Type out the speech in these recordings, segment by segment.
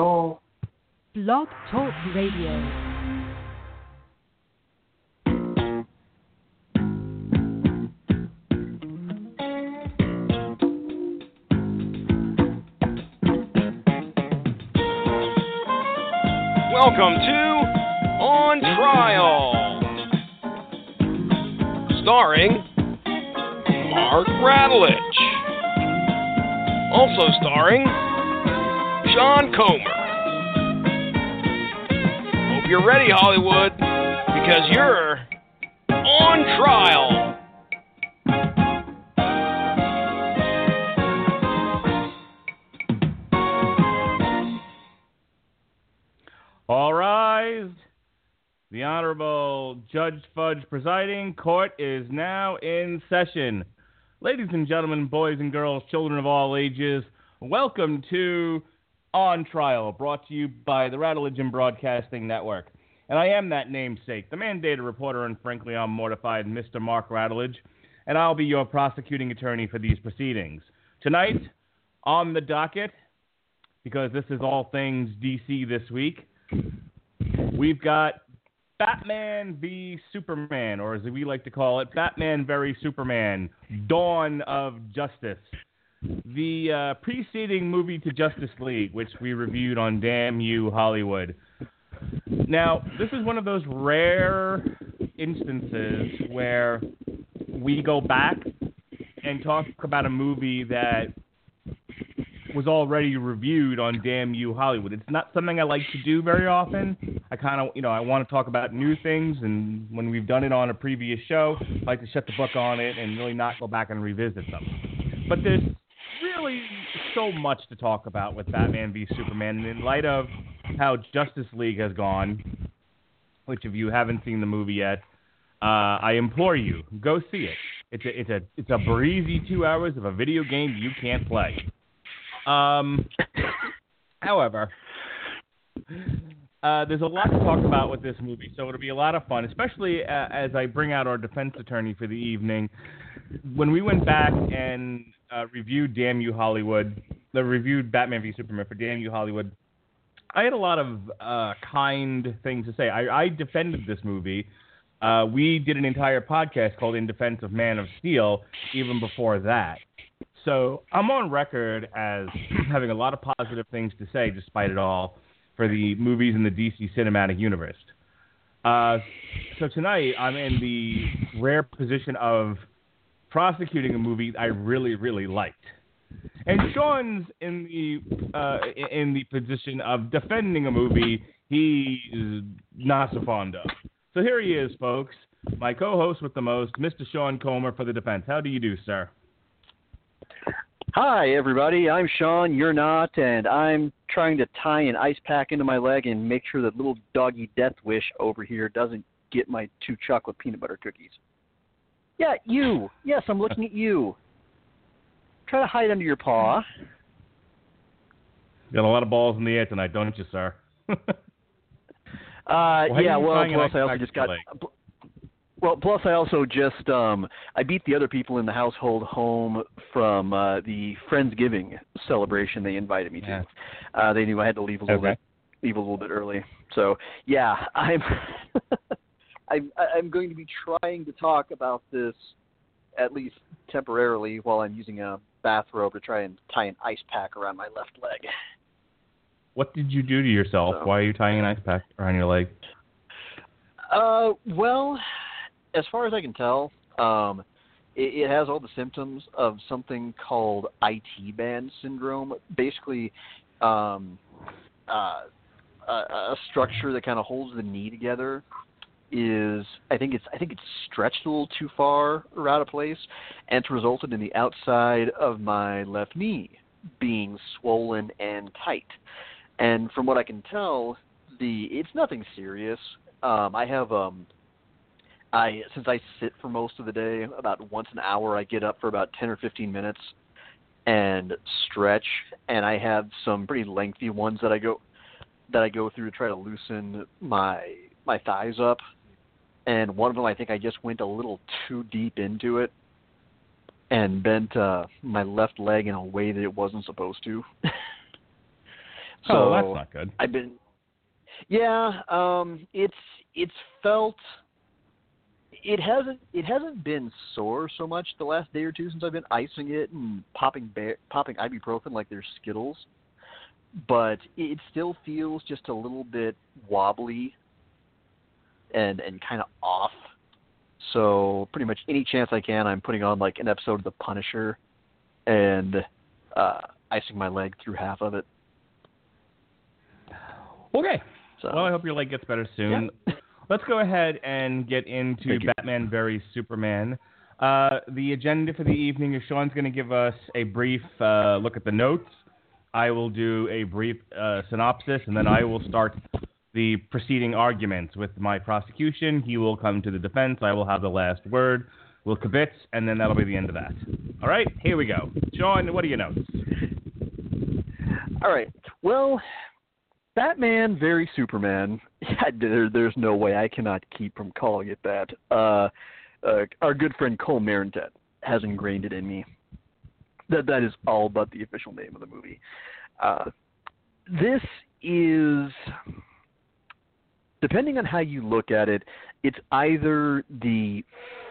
control. Blog Talk Radio. Welcome to On Trial, starring Mark Radulich, also starring Sean Comer. Ready, Hollywood, because you're on trial. All rise. The Honorable Judge Fudge presiding. Court is now in session. Ladies and gentlemen, boys and girls, children of all ages, welcome to On Trial, brought to you by the Radulich Broadcasting Network. And I am that namesake, the mandated reporter, and frankly, I'm mortified, Mr. Mark Radulich, and I'll be your prosecuting attorney for these proceedings. Tonight, on the docket, because this is all things DC this week, we've got Batman v Superman, or as we like to call it, Batman very Superman, Dawn of Justice. The uh, preceding movie to Justice League, which we reviewed on Damn You Hollywood. Now, this is one of those rare instances where we go back and talk about a movie that was already reviewed on Damn You Hollywood. It's not something I like to do very often. I kind of, you know, I want to talk about new things, and when we've done it on a previous show, I like to shut the book on it and really not go back and revisit them. But this really so much to talk about with Batman v Superman, and in light of how Justice League has gone, which if you haven't seen the movie yet, uh, I implore you go see it. It's a it's a it's a breezy two hours of a video game you can't play. Um, however, uh, there's a lot to talk about with this movie, so it'll be a lot of fun, especially uh, as I bring out our defense attorney for the evening. When we went back and uh, reviewed Damn You Hollywood, the reviewed Batman v Superman for Damn You Hollywood, I had a lot of uh, kind things to say. I, I defended this movie. Uh, we did an entire podcast called In Defense of Man of Steel even before that. So I'm on record as having a lot of positive things to say, despite it all, for the movies in the DC cinematic universe. Uh, so tonight I'm in the rare position of prosecuting a movie I really, really liked. And Sean's in the uh, in the position of defending a movie he's not so fond of. So here he is, folks, my co-host with the most, Mr. Sean Comer for the defense. How do you do, sir? Hi, everybody. I'm Sean. You're not, and I'm trying to tie an ice pack into my leg and make sure that little doggy Death Wish over here doesn't get my two chocolate peanut butter cookies. Yeah, you. Yes, I'm looking at you. Try to hide under your paw. Got a lot of balls in the air tonight, don't you, sir? Uh, are yeah, well, plus I also just got. Well, plus I also just um I beat the other people in the household home from uh the Friendsgiving celebration they invited me to. Yeah. Uh they knew I had to leave a little Okay. bit leave a little bit early. So, yeah, I'm I'm I'm going to be trying to talk about this at least temporarily while I'm using a bathrobe to try and tie an ice pack around my left leg. What did you do to yourself? So- Why are you tying an ice pack around your leg? Uh, well, as far as I can tell, um, it, it has all the symptoms of something called IT band syndrome. Basically, um, uh, a, a structure that kind of holds the knee together is I think it's I think it's stretched a little too far or out of place, and it's resulted in the outside of my left knee being swollen and tight. And from what I can tell, the it's nothing serious. Um, I have um, I since I sit for most of the day, about once an hour, I get up for about ten or fifteen minutes and stretch, and I have some pretty lengthy ones that I go that I go through to try to loosen my my thighs up. And one of them, I think I just went a little too deep into it and bent uh, my left leg in a way that it wasn't supposed to. So oh, that's not good. I've been, yeah, um, it's it's felt. It hasn't it hasn't been sore so much the last day or two since I've been icing it and popping ba- popping ibuprofen like they're Skittles, but it still feels just a little bit wobbly and and kind of off. So pretty much any chance I can, I'm putting on like an episode of The Punisher, and uh, icing my leg through half of it. Okay. So Well, I hope your leg gets better soon. Let's go ahead and get into. Batman v Superman. Uh, the agenda for the evening is Sean's going to give us a brief uh, look at the notes. I will do a brief uh, synopsis, and then I will start the preceding arguments with my prosecution. He will come to the defense. I will have the last word. We'll kibitz, and then that'll be the end of that. All right, here we go. Sean, what are your notes? All right. Well, Batman very Superman. Yeah, there, there's no way I cannot keep from calling it that. Uh, uh, our good friend Cole Marentet has ingrained it in me. That that is all but the official name of the movie. Uh, this is, depending on how you look at it, it's either the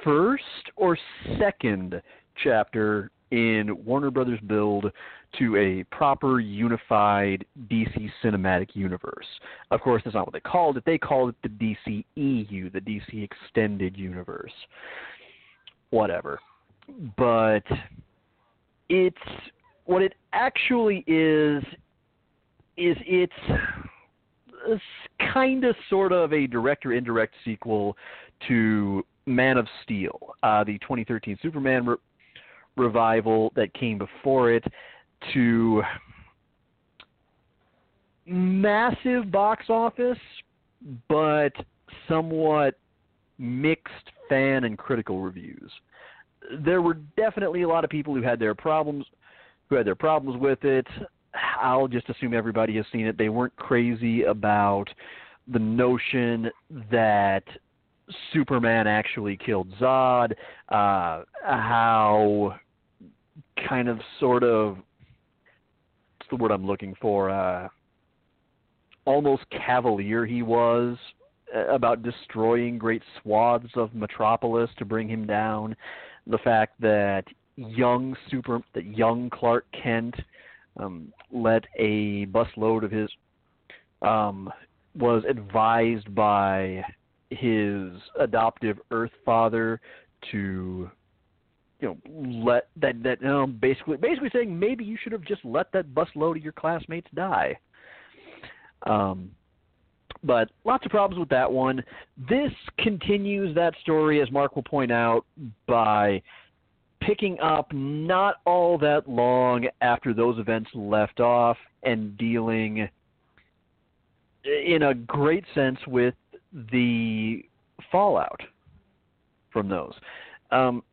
first or second chapter in Warner Brothers' build to a proper unified DC cinematic universe. Of course, that's not what they called it. They called it the DC EU, the DC Extended Universe. Whatever. But it's what it actually is is it's, kind of sort of a direct or indirect sequel to Man of Steel, uh, the 2013 Superman re- revival that came before it to massive box office, but somewhat mixed fan and critical reviews. There were definitely a lot of people who had their problems who had their problems with it. I'll just assume everybody has seen it. They weren't crazy about the notion that Superman actually killed Zod, uh, how kind of sort of what's the word I'm looking for? Uh, almost cavalier he was uh, about destroying great swaths of Metropolis to bring him down. The fact that young super that young Clark Kent um, let a busload of his um, was advised by his adoptive Earth father to you know let that that um, basically basically saying maybe you should have just let that busload of your classmates die. Um, but lots of problems with that one. This continues that story, as Mark will point out, by picking up not all that long after those events left off and dealing in a great sense with the fallout from those. Um,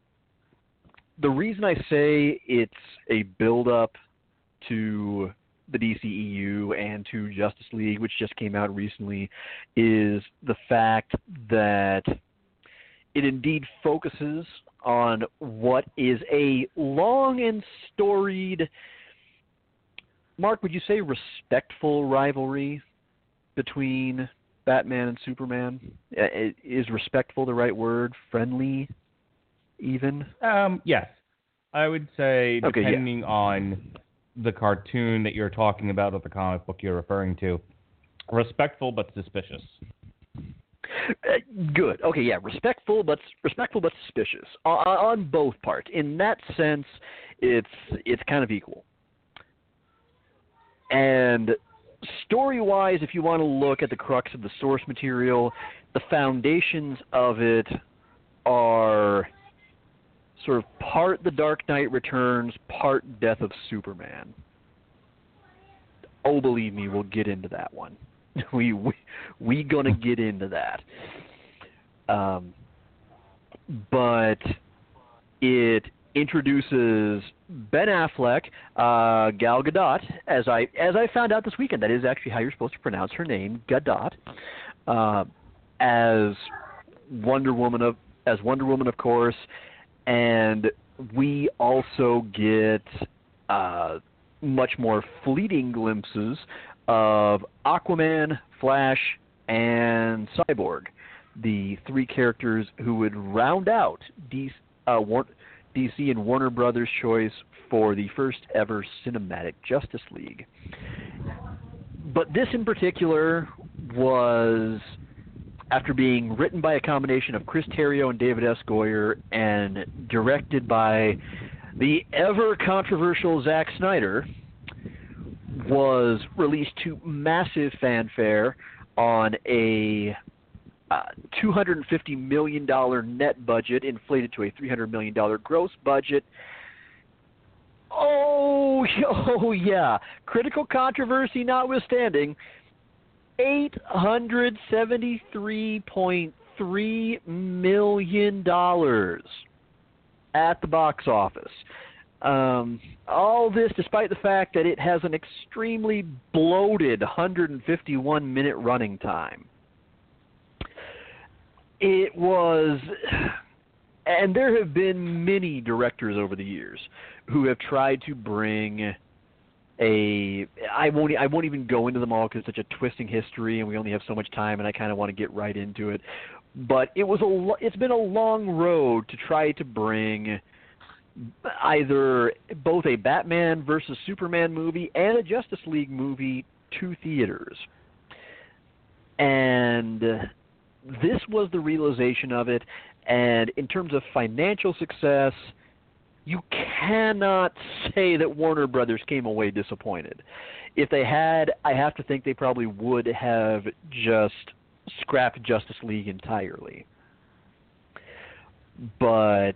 the reason I say it's a build up to the DCEU and to Justice League, which just came out recently, is the fact that it indeed focuses on what is a long and storied, Mark, would you say respectful rivalry between Batman and Superman? Is respectful the right word? Friendly, even? Um, yes, I would say Okay, yeah. depending on the cartoon that you're talking about or the comic book you're referring to, respectful but suspicious. Uh, good. Okay, yeah, respectful, but respectful but suspicious on, on both parts. In that sense, it's it's kind of equal. And story-wise, if you want to look at the crux of the source material, the foundations of it are sort of part The Dark Knight Returns, part Death of Superman. Oh, believe me, we'll get into that one. We we gonna get into that. Um, but it introduces Ben Affleck, uh, Gal Gadot, as I as I found out this weekend. That is actually how you're supposed to pronounce her name, Gadot, uh, as Wonder Woman of as Wonder Woman, of course, and we also get uh, much more fleeting glimpses of Aquaman, Flash, and Cyborg, the three characters who would round out DC, uh, War- DC and Warner Brothers' choice for the first ever cinematic Justice League. But this in particular was after being written by a combination of Chris Terrio and David S. Goyer and directed by the ever controversial Zack Snyder, was released to massive fanfare on a uh, $250 million net budget, inflated to a $300 million gross budget. Oh, oh yeah. Critical controversy notwithstanding, $873.3 million at the box office. Um, all this despite the fact that it has an extremely bloated 151 minute running time. It was, and there have been many directors over the years who have tried to bring a I won't I won't even go into them all because it's such a twisting history and we only have so much time and I kind of want to get right into it. But it was a it's been a long road to try to bring either both a Batman versus Superman movie and a Justice League movie to theaters. And this was the realization of it and in terms of financial success, you cannot say that Warner Brothers came away disappointed. If they had, I have to think they probably would have just scrapped Justice League entirely. But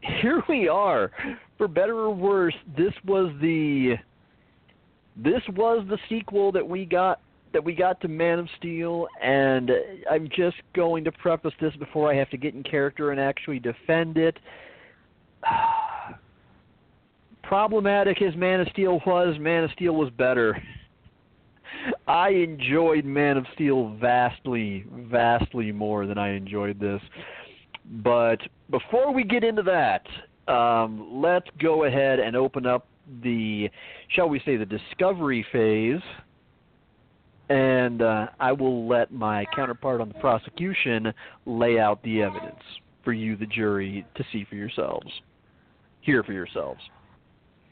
here we are. For better or worse, this was the this was the sequel that we got that we got to Man of Steel, and I'm just going to preface this before I have to get in character and actually defend it. Problematic as Man of Steel was, Man of Steel was better. I enjoyed Man of Steel vastly, vastly more than I enjoyed this. But before we get into that, um, let's go ahead and open up the, shall we say, the discovery phase and uh, I will let my counterpart on the prosecution lay out the evidence for you, the jury, to see for yourselves, hear for yourselves.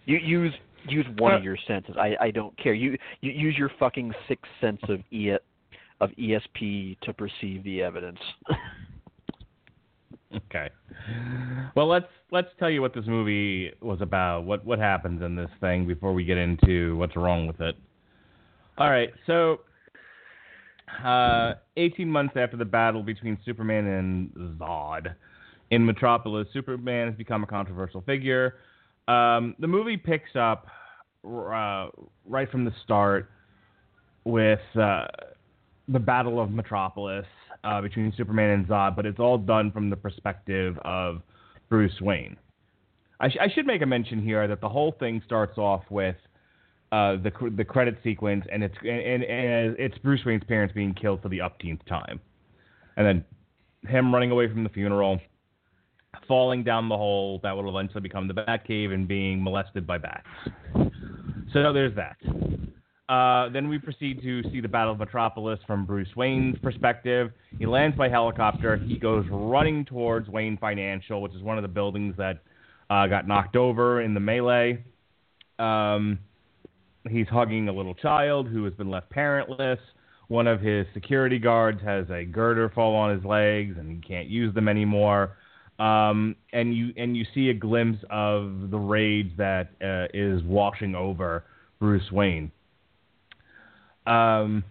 You use use one of your senses. I I don't care. You you use your fucking sixth sense of e of ESP to perceive the evidence. okay. Well, let's let's tell you what this movie was about. What what happens in this thing before we get into what's wrong with it. All right. So uh, 18 months after the battle between Superman and Zod in Metropolis, Superman has become a controversial figure. Um, the movie picks up uh, right from the start with uh, the Battle of Metropolis uh, between Superman and Zod, but it's all done from the perspective of Bruce Wayne. I, sh- I should make a mention here that the whole thing starts off with uh, the the credit sequence, and it's and, and it's Bruce Wayne's parents being killed for the upteenth time, and then him running away from the funeral, falling down the hole that will eventually become the Batcave, and being molested by bats. So there's that. Uh, then we proceed to see the Battle of Metropolis from Bruce Wayne's perspective. He lands by helicopter. He goes running towards Wayne Financial, which is one of the buildings that uh, got knocked over in the melee. Um, he's hugging a little child who has been left parentless. One of his security guards has a girder fall on his legs and he can't use them anymore. Um, and you and you see a glimpse of the rage that uh, is washing over Bruce Wayne. Um,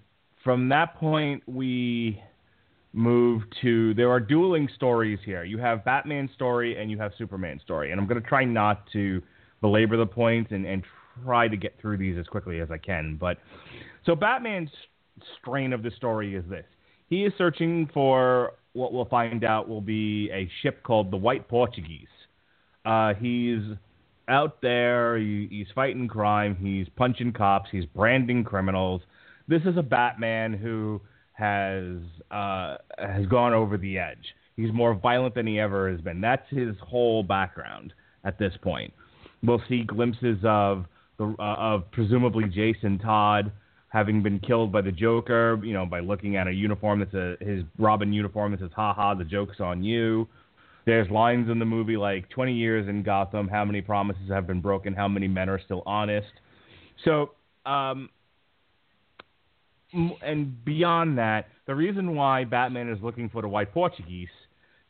from that point, we move to there are dueling stories here. You have Batman story and you have Superman story, and I'm going to try not to belabor the points and, and try to get through these as quickly as I can. But so Batman's strain of the story is this: he is searching for what we'll find out will be a ship called the White Portuguese. Uh, he's out there. He, he's fighting crime. He's punching cops. He's branding criminals. This is a Batman who has uh, has gone over the edge. He's more violent than he ever has been. That's his whole background at this point. We'll see glimpses of the, uh, of presumably Jason Todd having been killed by the Joker, you know, by looking at a uniform that's a his Robin uniform that says "Ha ha, the joke's on you." There's lines in the movie like 20 years in Gotham, how many promises have been broken, how many men are still honest. So, um, and beyond that, the reason why Batman is looking for the White Portuguese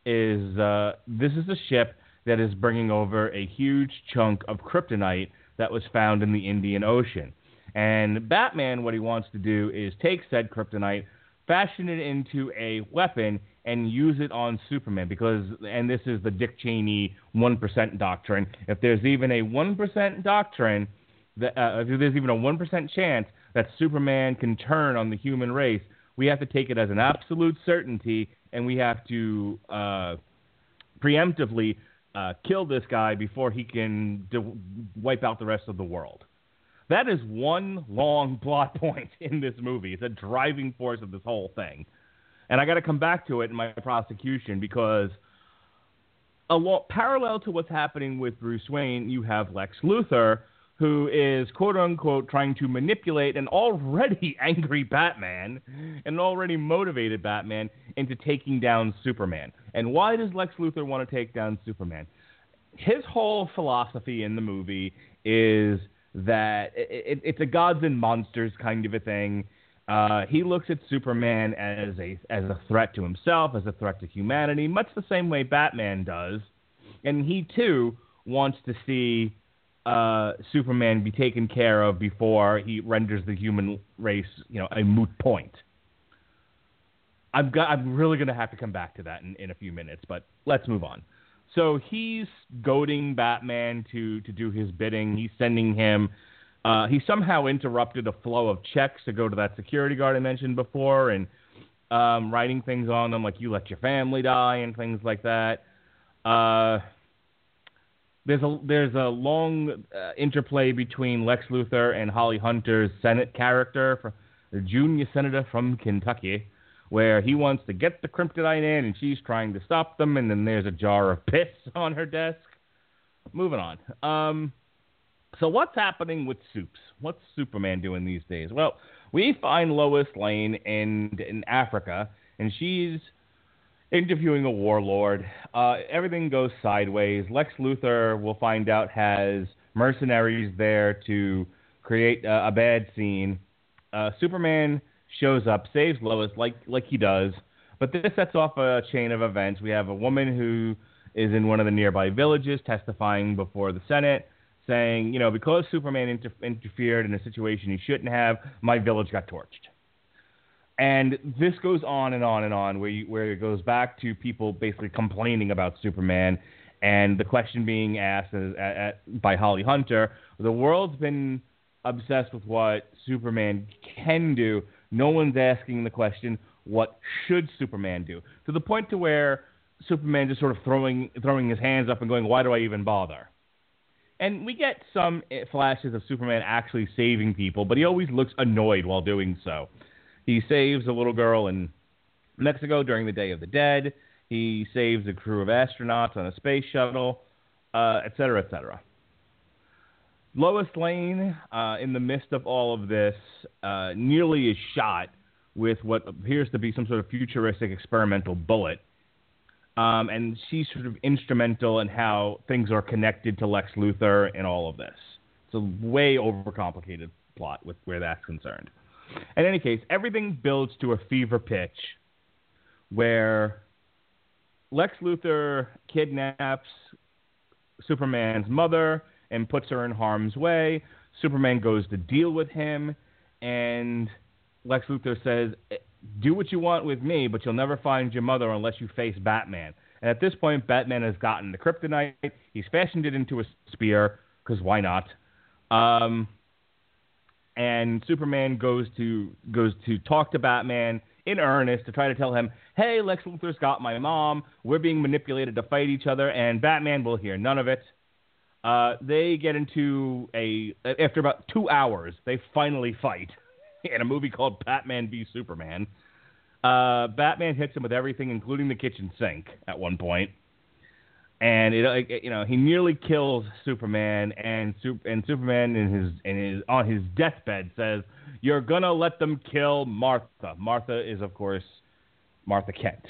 is uh, this is a ship that is bringing over a huge chunk of kryptonite that was found in the Indian Ocean. And Batman, what he wants to do is take said kryptonite, fashion it into a weapon, and use it on Superman. Because, and this is the Dick Cheney 1% doctrine. If there's even a 1% doctrine, that, uh, if there's even a 1% chance that Superman can turn on the human race, we have to take it as an absolute certainty, and we have to uh, preemptively uh, kill this guy before he can de- wipe out the rest of the world. That is one long plot point in this movie. It's a driving force of this whole thing. And I got to come back to it in my prosecution because a parallel to what's happening with Bruce Wayne, you have Lex Luthor, who is quote unquote trying to manipulate an already angry Batman, an already motivated Batman, into taking down Superman. And why does Lex Luthor want to take down Superman? His whole philosophy in the movie is that it, it, it's a gods and monsters kind of a thing. Uh, he looks at Superman as a as a threat to himself, as a threat to humanity, much the same way Batman does, and he too wants to see uh, Superman be taken care of before he renders the human race, you know, a moot point. I'm go- I'm really going to have to come back to that in, in a few minutes, but let's move on. So he's goading Batman to to do his bidding. He's sending him. Uh, he somehow interrupted the flow of checks to go to that security guard I mentioned before, and um, writing things on them like "you let your family die" and things like that. Uh, there's a there's a long uh, interplay between Lex Luthor and Holly Hunter's Senate character, the junior senator from Kentucky, where he wants to get the kryptonite in and she's trying to stop them, and then there's a jar of piss on her desk. Moving on. Um, so what's happening with Supes? What's Superman doing these days? Well, we find Lois Lane in in Africa, and she's interviewing a warlord. Uh, everything goes sideways. Lex Luthor, we'll find out, has mercenaries there to create a bad scene. Uh, Superman shows up, saves Lois like like he does, but this sets off a chain of events. We have a woman who is in one of the nearby villages testifying before the Senate, saying, you know, because Superman inter- interfered in a situation he shouldn't have, my village got torched. And this goes on and on and on, where you, where it goes back to people basically complaining about Superman, and the question being asked is, at, at, by Holly Hunter: the world's been obsessed with what Superman can do. No one's asking the question, what should Superman do? To the point to where Superman just sort of throwing throwing his hands up and going, "Why do I even bother?" And we get some eh, flashes of Superman actually saving people, but he always looks annoyed while doing so. He saves a little girl in Mexico during the Day of the Dead. He saves a crew of astronauts on a space shuttle, uh, et cetera, et cetera. Lois Lane, uh, in the midst of all of this, uh, nearly is shot with what appears to be some sort of futuristic experimental bullet. Um, and she's sort of instrumental in how things are connected to Lex Luthor and all of this. It's a way overcomplicated plot with where that's concerned. In any case, everything builds to a fever pitch where Lex Luthor kidnaps Superman's mother and puts her in harm's way. Superman goes to deal with him, and Lex Luthor says, Do what you want with me, but you'll never find your mother unless you face Batman. And at this point, Batman has gotten the kryptonite. He's fashioned it into a spear, because why not? Um, and Superman goes to goes to talk to Batman in earnest to try to tell him, "Hey, Lex Luthor's got my mom. We're being manipulated to fight each other," and Batman will hear none of it. Uh, they get into a after about two hours, they finally fight in a movie called Batman v Superman. Uh, Batman hits him with everything, including the kitchen sink, at one point. And it, you know, he nearly kills Superman, and super, and Superman in his in his on his deathbed says, "You're gonna let them kill Martha." Martha is, of course, Martha Kent.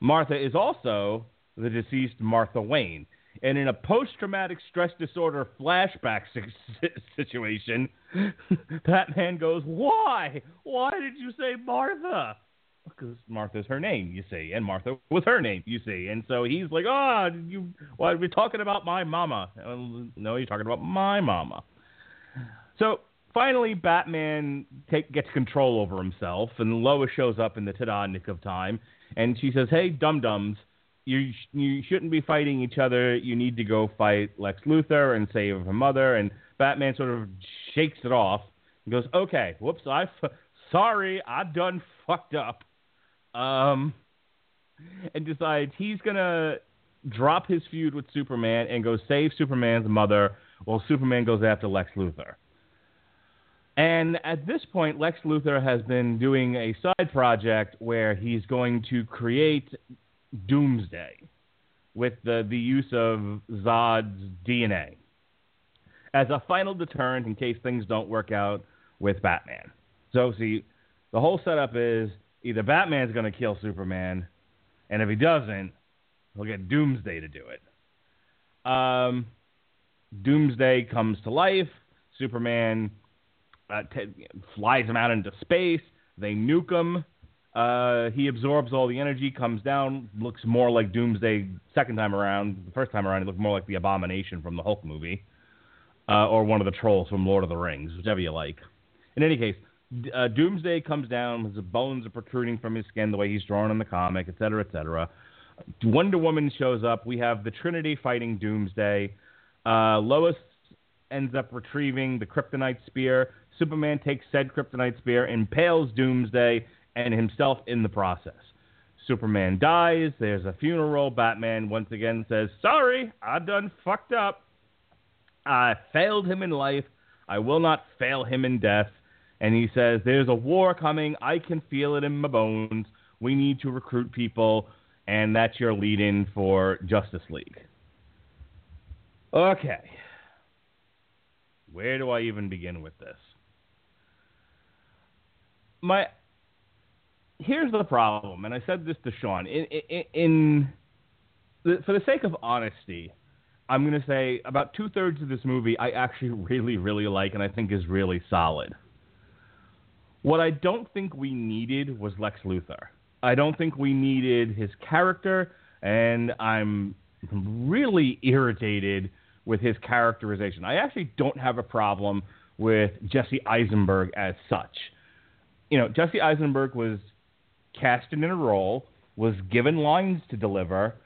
Martha is also the deceased Martha Wayne. And in a post traumatic stress disorder flashback situation, Batman goes, Why? Why did you say Martha? Because Martha's her name, you see, and Martha was her name, you see. And so he's like, Oh, you, why are we talking about my mama? no, you're talking about my mama. So finally, Batman take, gets control over himself, and Lois shows up in the ta-da nick of time, and she says, Hey, dum dums you you shouldn't be fighting each other. You need to go fight Lex Luthor and save her mother. And Batman sort of shakes it off and goes, "Okay, whoops, I f- sorry, I done fucked up." Um, and decides he's gonna drop his feud with Superman and go save Superman's mother while Superman goes after Lex Luthor. And at this point, Lex Luthor has been doing a side project where he's going to create Doomsday with the, the use of Zod's DNA as a final deterrent in case things don't work out with Batman. So, see, the whole setup is either Batman's going to kill Superman, and if he doesn't, he'll get Doomsday to do it. Um, Doomsday comes to life. Superman uh, t- flies him out into space. They nuke him. Uh, he absorbs all the energy, comes down, looks more like Doomsday second time around. The first time around, he looked more like the Abomination from the Hulk movie, uh, or one of the trolls from Lord of the Rings, whichever you like. In any case, uh, Doomsday comes down, his bones are protruding from his skin the way he's drawn in the comic, etc., etc. Wonder Woman shows up. We have the Trinity fighting Doomsday. Uh, Lois ends up retrieving the Kryptonite Spear. Superman takes said Kryptonite Spear, impales Doomsday, and himself in the process. Superman dies. There's a funeral. Batman once again says, Sorry, I done fucked up. I failed him in life. I will not fail him in death. And he says, There's a war coming. I can feel it in my bones. We need to recruit people. And that's your lead in for Justice League. Okay. Where do I even begin with this? My here's the problem, and I said this to Sean. In, in, in the, for the sake of honesty, I'm going to say about two thirds of this movie I actually really, really like, and I think is really solid. What I don't think we needed was Lex Luthor. I don't think we needed his character, and I'm really irritated with his characterization. I actually don't have a problem with Jesse Eisenberg as such. You know, Jesse Eisenberg was cast in a role, was given lines to deliver,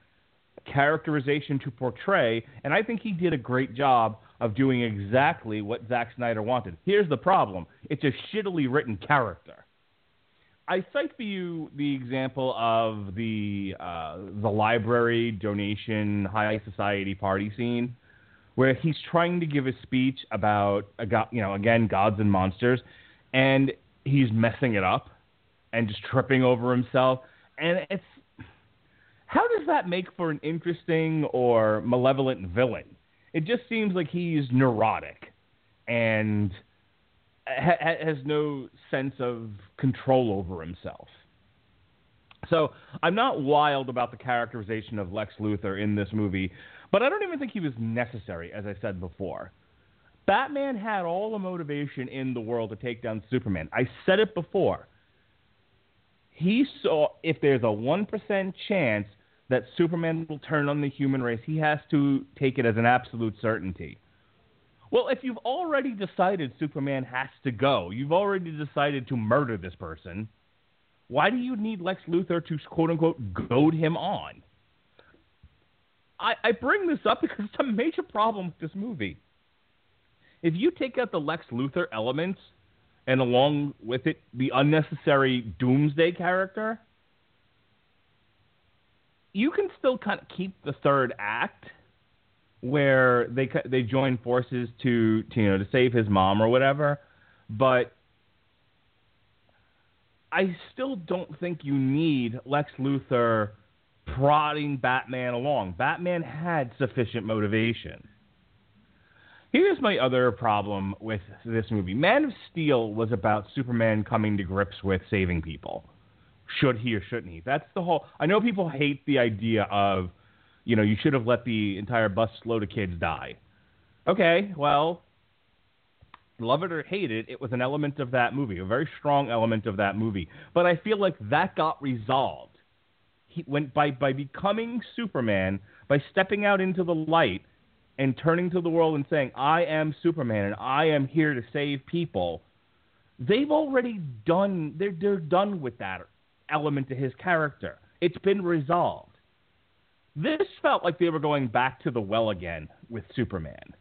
characterization to portray, and I think he did a great job of doing exactly what Zack Snyder wanted. Here's the problem it's a shittily written character. I cite for you the example of the uh, the library donation high society party scene, where he's trying to give a speech about you know again gods and monsters, and he's messing it up and just tripping over himself. And it's how does that make for an interesting or malevolent villain? It just seems like he's neurotic and ha- has no sense of control over himself. So I'm not wild about the characterization of Lex Luthor in this movie, but I don't even think he was necessary, as I said before. Batman had all the motivation in the world to take down Superman. I said it before he saw if there's a 1% chance that Superman will turn on the human race, he has to take it as an absolute certainty. Well, if you've already decided Superman has to go, you've already decided to murder this person, why do you need Lex Luthor to quote unquote goad him on? I, I bring this up because it's a major problem with this movie. If you take out the Lex Luthor elements, and along with it, the unnecessary Doomsday character, you can still kind of keep the third act where they they join forces to, to you know to save his mom or whatever, but I still don't think you need Lex Luthor prodding Batman along. Batman had sufficient motivation. Here's my other problem with this movie Man of Steel was about Superman coming to grips with saving people. Should he or shouldn't he? That's the whole. I know people hate the idea of, you know, you should have let the entire bus load of kids die. Okay, well, love it or hate it, it was an element of that movie, a very strong element of that movie. But I feel like that got resolved. He went by by becoming Superman, by stepping out into the light and turning to the world and saying, I am Superman and I am here to save people, they've already done, they're, they're done with that element to his character. It's been resolved. This felt like they were going back to the well again with Superman.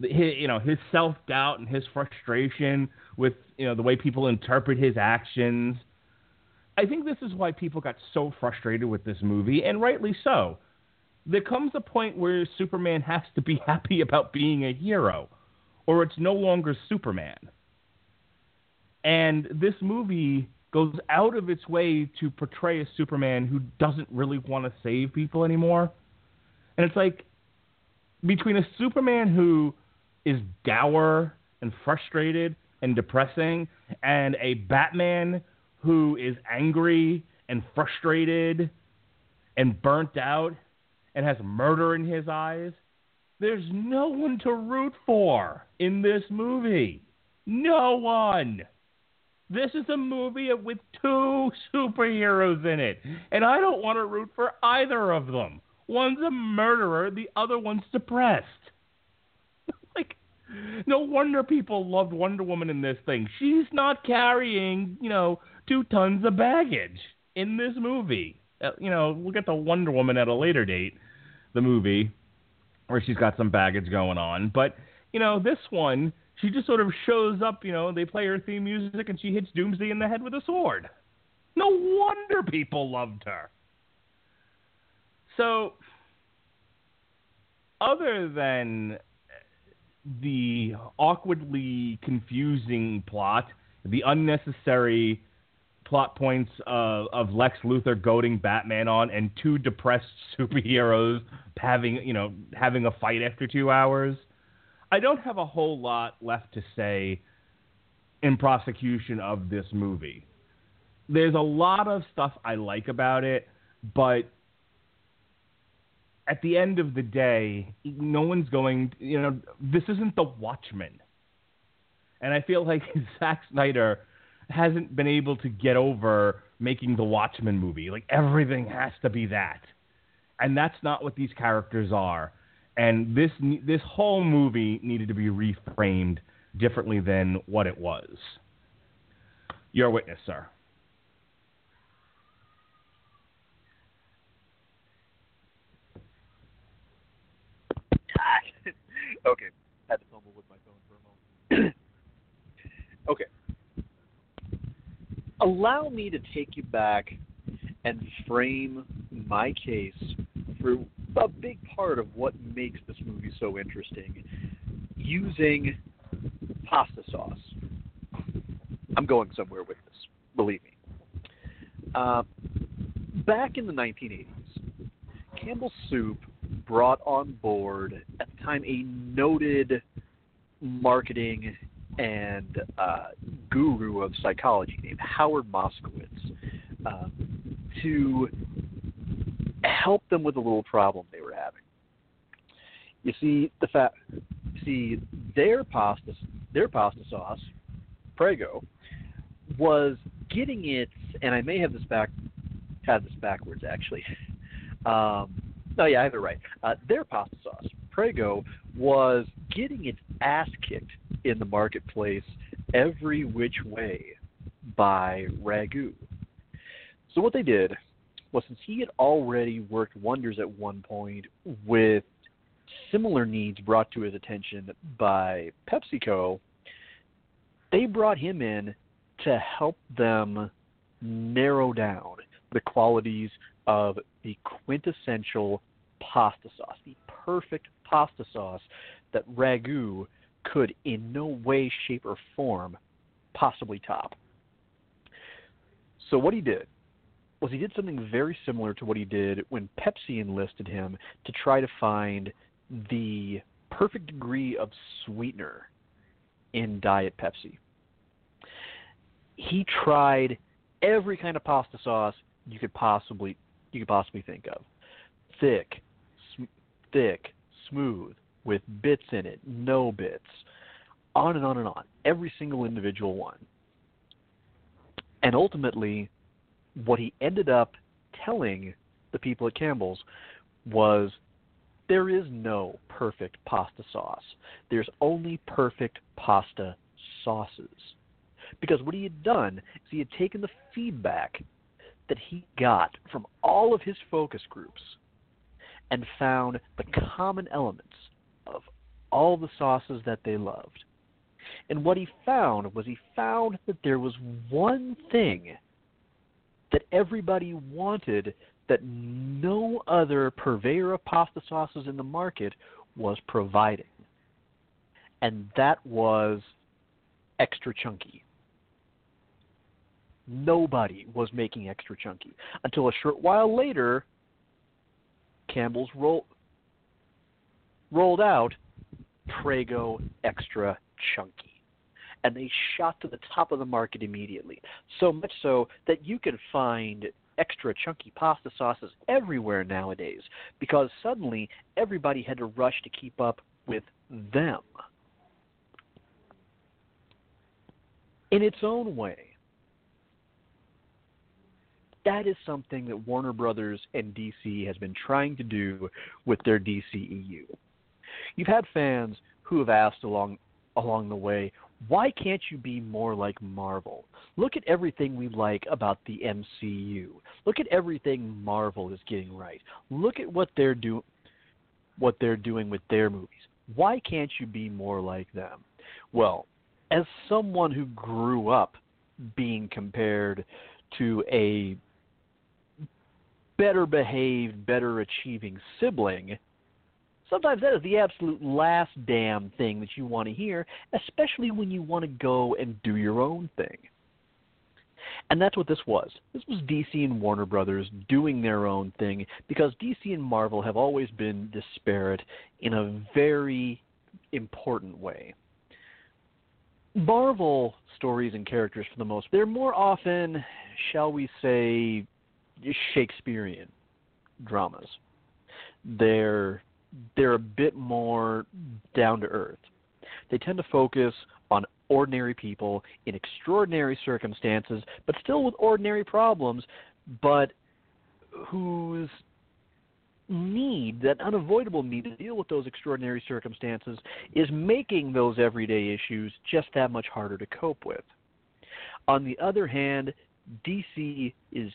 His, you know, his self doubt and his frustration with, you know, the way people interpret his actions. I think this is why people got so frustrated with this movie, and rightly so there comes a point where Superman has to be happy about being a hero, or it's no longer Superman. And this movie goes out of its way to portray a Superman who doesn't really want to save people anymore. And it's like between a Superman who is dour and frustrated and depressing and a Batman who is angry and frustrated and burnt out and has murder in his eyes, there's no one to root for in this movie. No one. This is a movie with two superheroes in it, and I don't want to root for either of them. One's a murderer, the other one's depressed. like, no wonder people loved Wonder Woman in this thing. She's not carrying, you know, two tons of baggage in this movie. Uh, you know, we'll get to Wonder Woman at a later date the movie where she's got some baggage going on. But, you know, this one, she just sort of shows up, you know, they play her theme music and she hits Doomsday in the head with a sword. No wonder people loved her. So, other than the awkwardly confusing plot, the unnecessary plot points of, of Lex Luthor goading Batman on, and two depressed superheroes having you know having a fight after two hours. I don't have a whole lot left to say in prosecution of this movie. There's a lot of stuff I like about it, but at the end of the day, no one's going. You know, this isn't the Watchmen, and I feel like Zack Snyder hasn't been able to get over making the Watchmen movie. Like everything has to be that, and that's not what these characters are. And this this whole movie needed to be reframed differently than what it was. Your witness, sir. okay, had to fumble with my phone for a moment. okay, allow me to take you back and frame my case for a big part of what makes this movie so interesting using pasta sauce. I'm going somewhere with this, believe me. Uh, back in the 1980s, Campbell Soup brought on board, at the time, a noted marketing and uh, guru of psychology named Howard Moskowitz uh, to help them with a little problem they were having. You see, the fa- see their pasta their pasta sauce, Prego, was getting its, and I may have this back had this backwards actually. Um, no, yeah, I have it right. Uh, their pasta sauce, Prego, was getting its ass kicked in the marketplace every which way by Ragu. So what they did was since he had already worked wonders at one point with similar needs brought to his attention by PepsiCo, they brought him in to help them narrow down the qualities of the quintessential pasta sauce, the perfect pasta sauce that Ragu could in no way, shape, or form possibly top. So what he did was he did something very similar to what he did when Pepsi enlisted him to try to find the perfect degree of sweetener in Diet Pepsi. He tried every kind of pasta sauce you could possibly you could possibly think of. Thick, sm- thick, smooth, with bits in it, no bits, on and on and on. Every single individual one. And ultimately, what he ended up telling the people at Campbell's was there is no perfect pasta sauce. There's only perfect pasta sauces. Because what he had done is he had taken the feedback that he got from all of his focus groups and found the common elements of all the sauces that they loved. And what he found was he found that there was one thing that everybody wanted that no other purveyor of pasta sauces in the market was providing. And that was extra chunky. Nobody was making extra chunky until a short while later Campbell's roll, rolled out Prego Extra Chunky. And they shot to the top of the market immediately. So much so that you can find extra chunky pasta sauces everywhere nowadays because suddenly everybody had to rush to keep up with them. In its own way, that is something that Warner Brothers and DC has been trying to do with their DCEU. You've had fans who have asked along along the way, why can't you be more like Marvel? Look at everything we like about the MCU. Look at everything Marvel is getting right. Look at what they're do what they're doing with their movies. Why can't you be more like them? Well, as someone who grew up being compared to a better behaved, better achieving sibling, sometimes that is the absolute last damn thing that you want to hear, especially when you want to go and do your own thing. And that's what this was. This was DC and Warner Brothers doing their own thing because DC and Marvel have always been disparate in a very important way. Marvel stories and characters, for the most, they're more often, shall we say, Shakespearean dramas. They're they're a bit more down to earth. They tend to focus on ordinary people in extraordinary circumstances, but still with ordinary problems, but whose need, that unavoidable need to deal with those extraordinary circumstances, is making those everyday issues just that much harder to cope with. On the other hand, DC is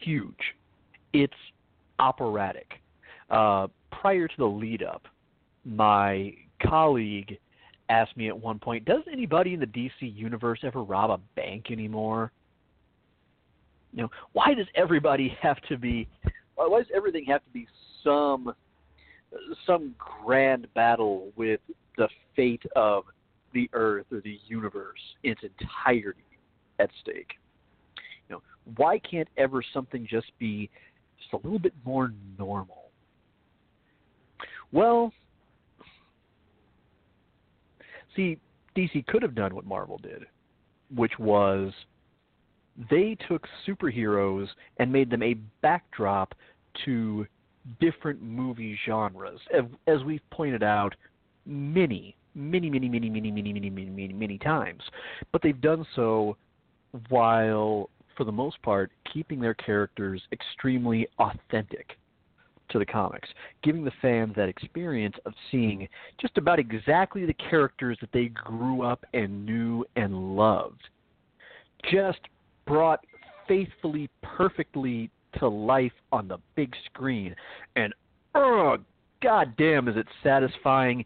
huge. It's operatic. Uh, prior to the lead up, my colleague asked me at one point, "Does anybody in the DC universe ever rob a bank anymore?" You know, why does everybody have to be? Why does everything have to be some some grand battle with the fate of the Earth or the universe in its entirety at stake? You know, why can't ever something just be just a little bit more normal? Well, see, DC could have done what Marvel did, which was they took superheroes and made them a backdrop to different movie genres. As we've pointed out many, many, many, many, many, many, many, many, many, many times. But they've done so while, for the most part, keeping their characters extremely authentic to the comics, giving the fans that experience of seeing just about exactly the characters that they grew up and knew and loved. Just brought faithfully, perfectly to life on the big screen. And oh, goddamn, is it satisfying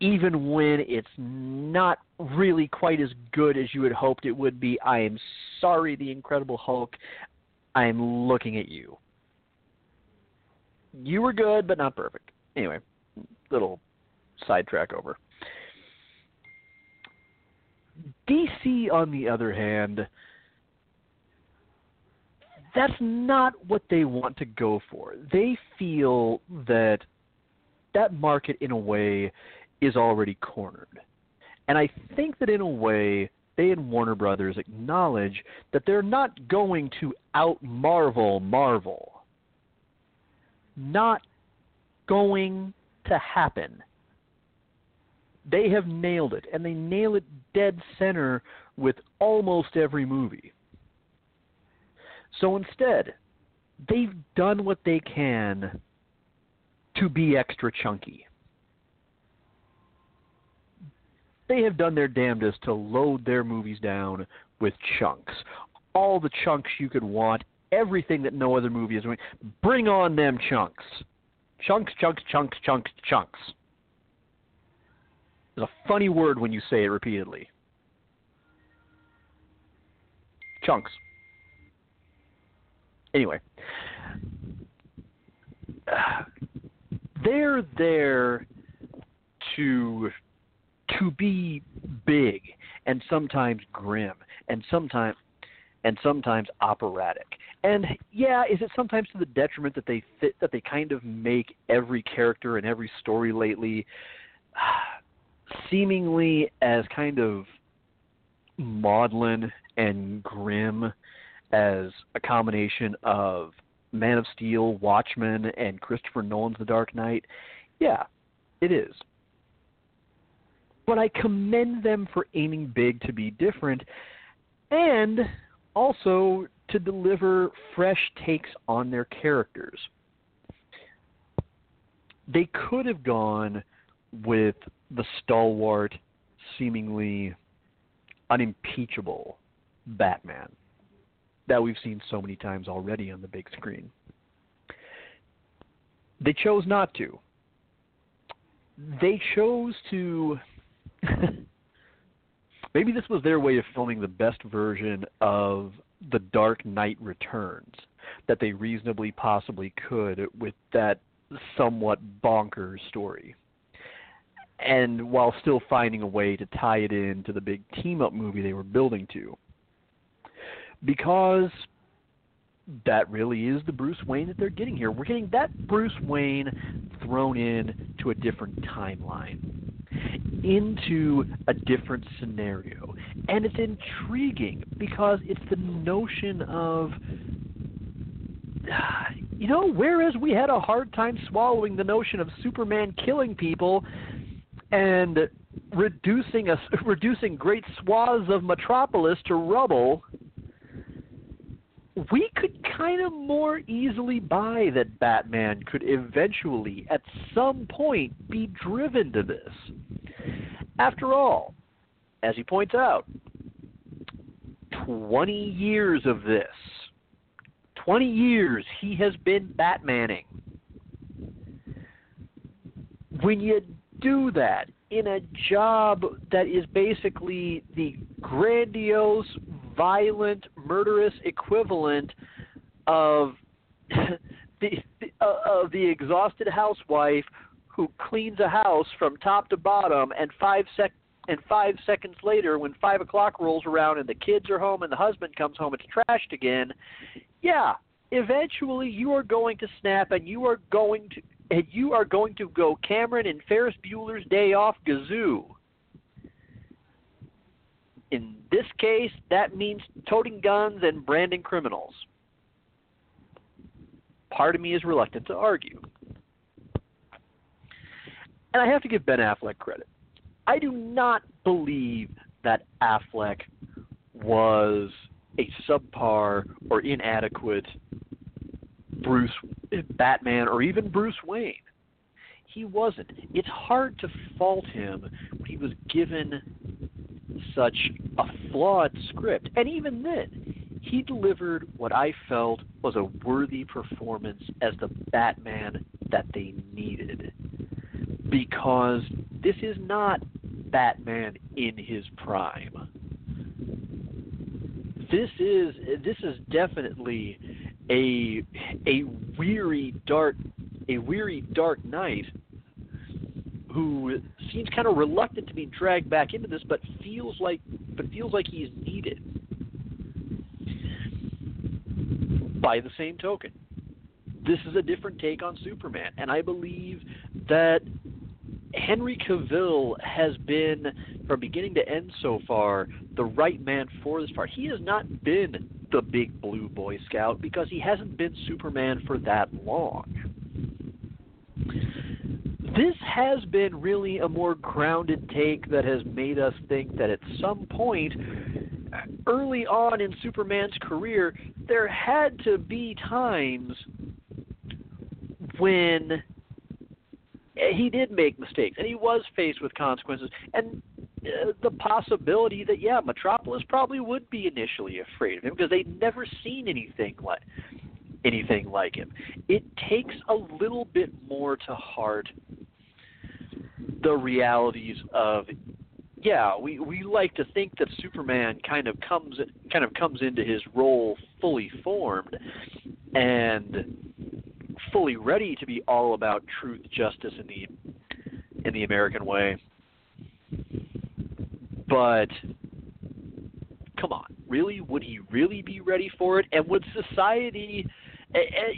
even when it's not really quite as good as you had hoped it would be. I am sorry, the Incredible Hulk. I am looking at you you were good, but not perfect. Anyway, little sidetrack over. DC, on the other hand, that's not what they want to go for. They feel that that market, in a way, is already cornered. And I think that, in a way, they and Warner Brothers acknowledge that they're not going to out Marvel Marvel. Not going to happen. They have nailed it, and they nail it dead center with almost every movie. So instead, they've done what they can to be extra chunky. They have done their damnedest to load their movies down with chunks. All the chunks you could want, everything that no other movie is doing. Bring on them chunks. Chunks, chunks, chunks, chunks, chunks. It's a funny word when you say it repeatedly. Chunks. Anyway, they're there to to be big and sometimes grim and sometimes and sometimes operatic. And yeah, is it sometimes to the detriment that they fit that they kind of make every character and every story lately seemingly as kind of maudlin and grim as a combination of Man of Steel, Watchmen, and Christopher Nolan's The Dark Knight? Yeah, it is. But I commend them for aiming big to be different and also to deliver fresh takes on their characters. They could have gone with the stalwart, seemingly unimpeachable Batman that we've seen so many times already on the big screen. They chose not to. They chose to. maybe this was their way of filming the best version of The Dark Knight Returns that they reasonably possibly could with that somewhat bonkers story and while still finding a way to tie it in to the big team up movie they were building to. Because that really is the Bruce Wayne that they're getting here. We're getting that Bruce Wayne thrown in to a different timeline, into a different scenario. And it's intriguing because it's the notion of you know, whereas we had a hard time swallowing the notion of Superman killing people, and reducing a, reducing great swaths of metropolis to rubble, we could kind of more easily buy that Batman could eventually, at some point, be driven to this. After all, as he points out, 20 years of this. 20 years he has been Batmaning. When you do that in a job that is basically the grandiose, violent, murderous equivalent of the uh, of the exhausted housewife who cleans a house from top to bottom and five sec and five seconds later when five o'clock rolls around and the kids are home and the husband comes home it's trashed again yeah eventually you are going to snap and you are going to and you are going to go Cameron and Ferris Bueller's Day Off Gazoo. In this case, that means toting guns and branding criminals. Part of me is reluctant to argue. And I have to give Ben Affleck credit. I do not believe that Affleck was a subpar or inadequate Bruce Batman or even Bruce Wayne. He wasn't. It's hard to fault him when he was given such a flawed script. And even then, he delivered what I felt was a worthy performance as the Batman that they needed. Because this is not Batman in his prime. This is this is definitely a a weary dark a weary dark knight who seems kind of reluctant to be dragged back into this but feels like but feels like he's needed by the same token, this is a different take on Superman, and I believe that Henry Cavill has been, from beginning to end so far, the right man for this part. He has not been the big blue Boy Scout because he hasn't been Superman for that long. This has been really a more grounded take that has made us think that at some point, early on in Superman's career, there had to be times when he did make mistakes and he was faced with consequences. And uh, the possibility that yeah metropolis probably would be initially afraid of him because they'd never seen anything like anything like him. It takes a little bit more to heart the realities of yeah we we like to think that superman kind of comes kind of comes into his role fully formed and fully ready to be all about truth, justice, in the in the American way. But come on, really? Would he really be ready for it? And would society,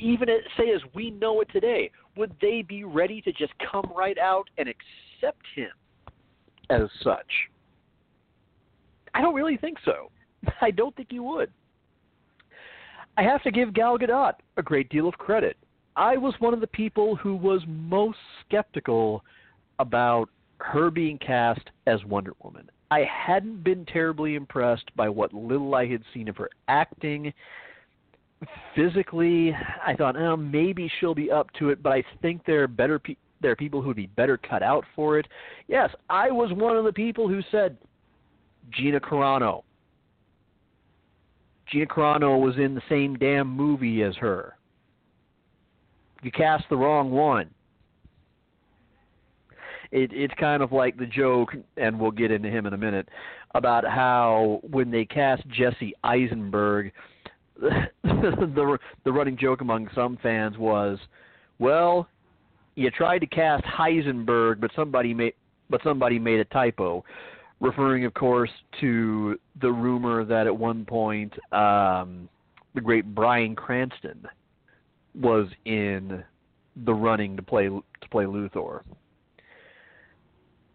even say as we know it today, would they be ready to just come right out and accept him as such? I don't really think so. I don't think he would. I have to give Gal Gadot a great deal of credit. I was one of the people who was most skeptical about her being cast as Wonder Woman. I hadn't been terribly impressed by what little I had seen of her acting. Physically, I thought, oh, maybe she'll be up to it, but I think there are better pe- there are people who would be better cut out for it. Yes, I was one of the people who said Gina Carano. Gina Carano was in the same damn movie as her you cast the wrong one. It, it's kind of like the joke, and we'll get into him in a minute, about how when they cast Jesse Eisenberg, the the running joke among some fans was, well, you tried to cast Heisenberg, but somebody made but somebody made a typo, referring, of course, to the rumor that at one point um, the great Bryan Cranston was in the running to play to play Luthor.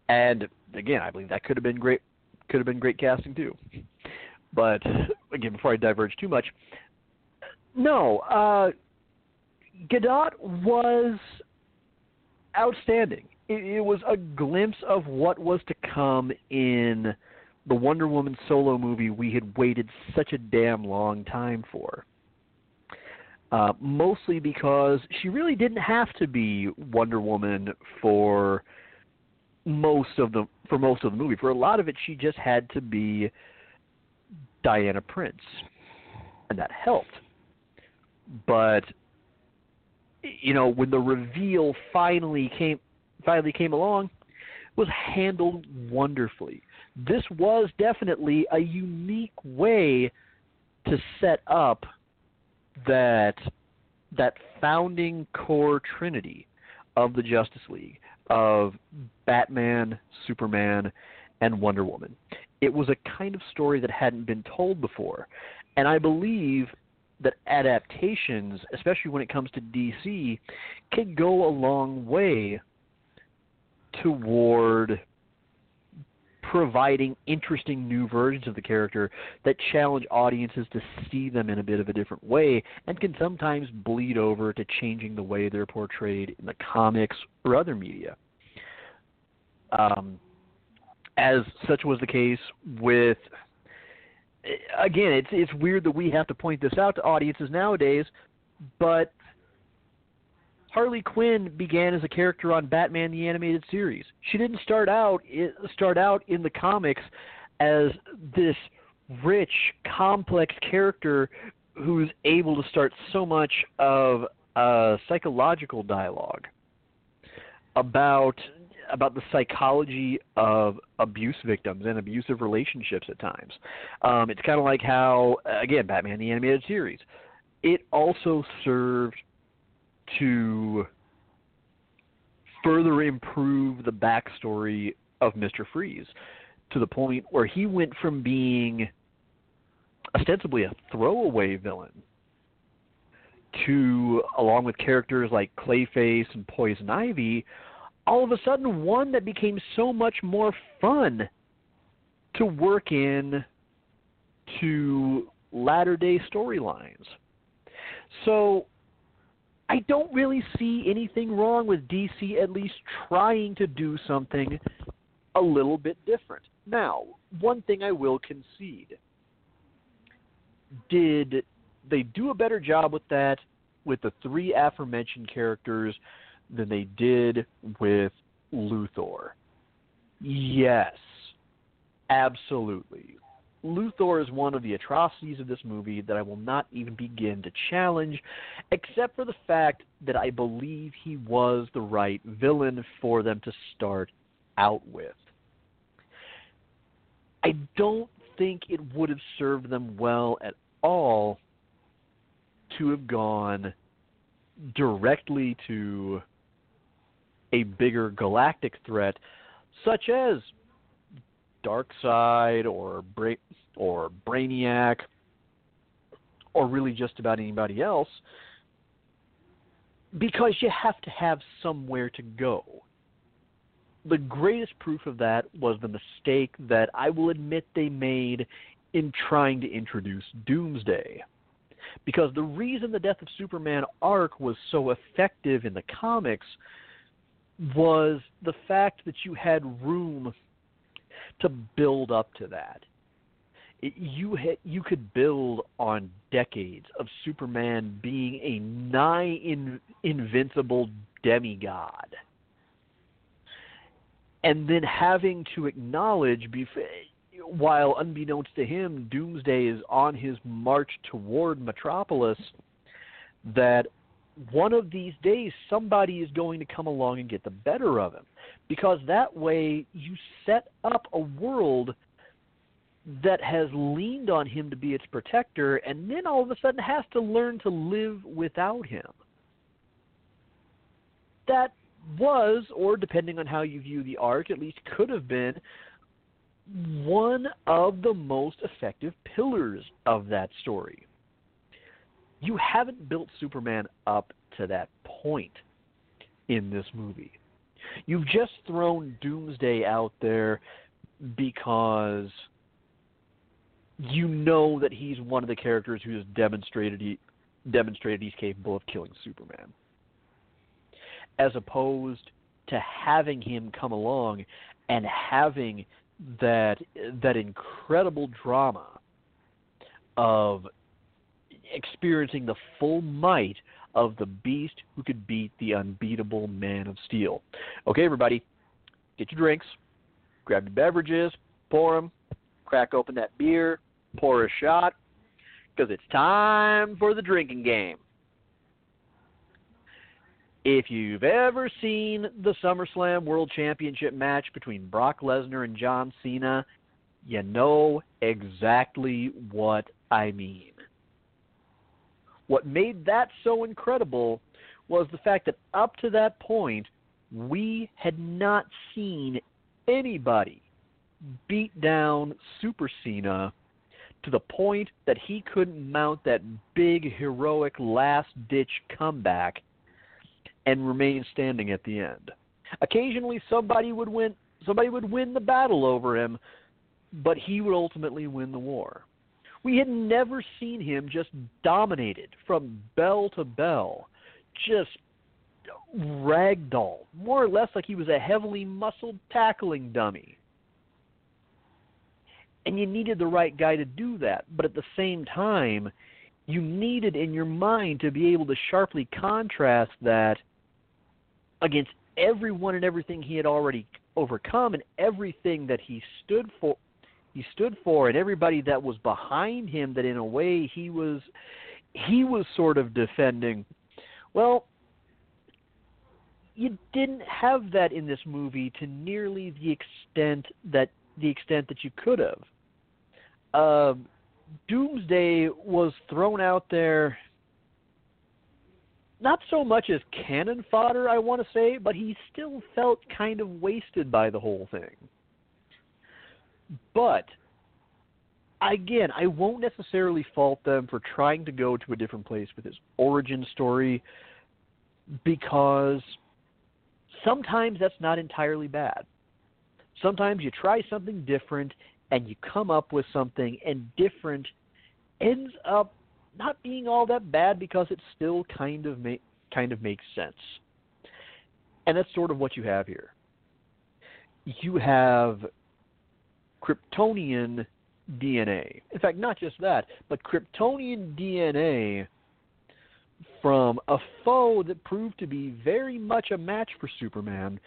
And again, I believe that could have been great could have been great casting too. But again, before I diverge too much, no, uh, Gadot was outstanding. It, it was a glimpse of what was to come in the Wonder Woman solo movie we had waited such a damn long time for uh, mostly because she really didn't have to be Wonder Woman for most of the for most of the movie. For a lot of it, she just had to be Diana Prince, and that helped. But you know, when the reveal finally came finally came along, was handled wonderfully. This was definitely a unique way to set up that that founding core trinity of the Justice League of Batman, Superman, and Wonder Woman. It was a kind of story that hadn't been told before. And I believe that adaptations, especially when it comes to DC, can go a long way toward providing interesting new versions of the character that challenge audiences to see them in a bit of a different way and can sometimes bleed over to changing the way they're portrayed in the comics or other media. Um, as such was the case with again it's it's weird that we have to point this out to audiences nowadays but Harley Quinn began as a character on Batman the Animated Series. She didn't start out start out in the comics as this rich, complex character who's able to start so much of a psychological dialogue about about the psychology of abuse victims and abusive relationships at times. Um, it's kind of like how, again, Batman the Animated Series. It also served to further improve the backstory of Mr. Freeze to the point where he went from being ostensibly a throwaway villain to along with characters like Clayface and Poison Ivy, all of a sudden one that became so much more fun to work in to latter day storylines. So I don't really see anything wrong with DC at least trying to do something a little bit different. Now, one thing I will concede. Did they do a better job with that with the three aforementioned characters than they did with Luthor? Yes. Absolutely. Luthor is one of the atrocities of this movie that I will not even begin to challenge, except for the fact that I believe he was the right villain for them to start out with. I don't think it would have served them well at all to have gone directly to a bigger galactic threat, such as Darkseid or Bra- or Brainiac, or really just about anybody else, because you have to have somewhere to go. The greatest proof of that was the mistake that I will admit they made in trying to introduce Doomsday. Because the reason the Death of Superman arc was so effective in the comics was the fact that you had room to build up to that. It, you you could build on decades of Superman being a nigh in, invincible demigod, and then having to acknowledge, while unbeknownst to him, Doomsday is on his march toward Metropolis, that one of these days somebody is going to come along and get the better of him because that way you set up a world that has leaned on him to be its protector and then all of a sudden has to learn to live without him. That was, or depending on how you view the arc, at least could have been one of the most effective pillars of that story. You haven't built Superman up to that point in this movie. You've just thrown Doomsday out there because you know that he's one of the characters who has demonstrated he demonstrated he's capable of killing Superman. As opposed to having him come along and having that that incredible drama of experiencing the full might of the beast who could beat the unbeatable man of steel. Okay, everybody, get your drinks, grab your beverages, pour them, crack open that beer, pour a shot, because it's time for the drinking game. If you've ever seen the SummerSlam World Championship match between Brock Lesnar and John Cena, you know exactly what I mean. What made that so incredible was the fact that up to that point, we had not seen anybody beat down Super Cena to the point that he couldn't mount that big heroic last ditch comeback and remain standing at the end. Occasionally somebody would win somebody would win the battle over him, but he would ultimately win the war. We had never seen him just dominated from bell to bell, just ragdoll, more or less like he was a heavily muscled tackling dummy. And you needed the right guy to do that, but at the same time, you needed in your mind to be able to sharply contrast that against everyone and everything he had already overcome and everything that he stood for he stood for and everybody that was behind him that in a way he was he was sort of defending. Well you didn't have that in this movie to nearly the extent that the extent that you could have. Um, doomsday was thrown out there not so much as cannon fodder i want to say but he still felt kind of wasted by the whole thing but again, I won't necessarily fault them for trying to go to a different place with his origin story because sometimes that's not entirely bad. Sometimes you try something different and you come up with something, and different ends up not being all that bad because it still kind of ma- kind of makes sense. And that's sort of what you have here. You have Kryptonian DNA. In fact, not just that, but Kryptonian DNA from a foe that proved to be very much a match for Superman,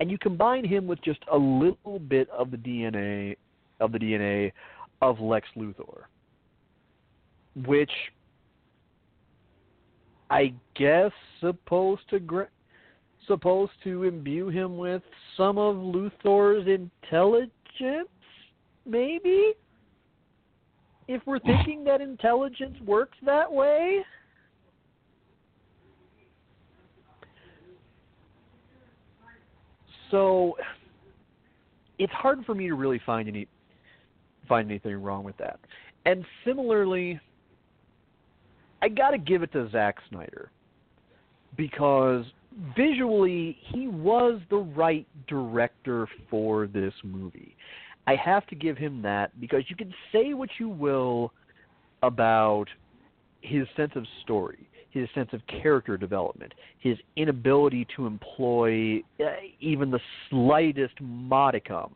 and you combine him with just a little bit of the DNA of the DNA of Lex Luthor, which I guess supposed to gra- supposed to imbue him with some of Luthor's intelligence, maybe. If we're thinking that intelligence works that way. So it's hard for me to really find any find anything wrong with that. And similarly, I got to give it to Zack Snyder because visually he was the right director for this movie. I have to give him that because you can say what you will about his sense of story, his sense of character development, his inability to employ uh, even the slightest modicum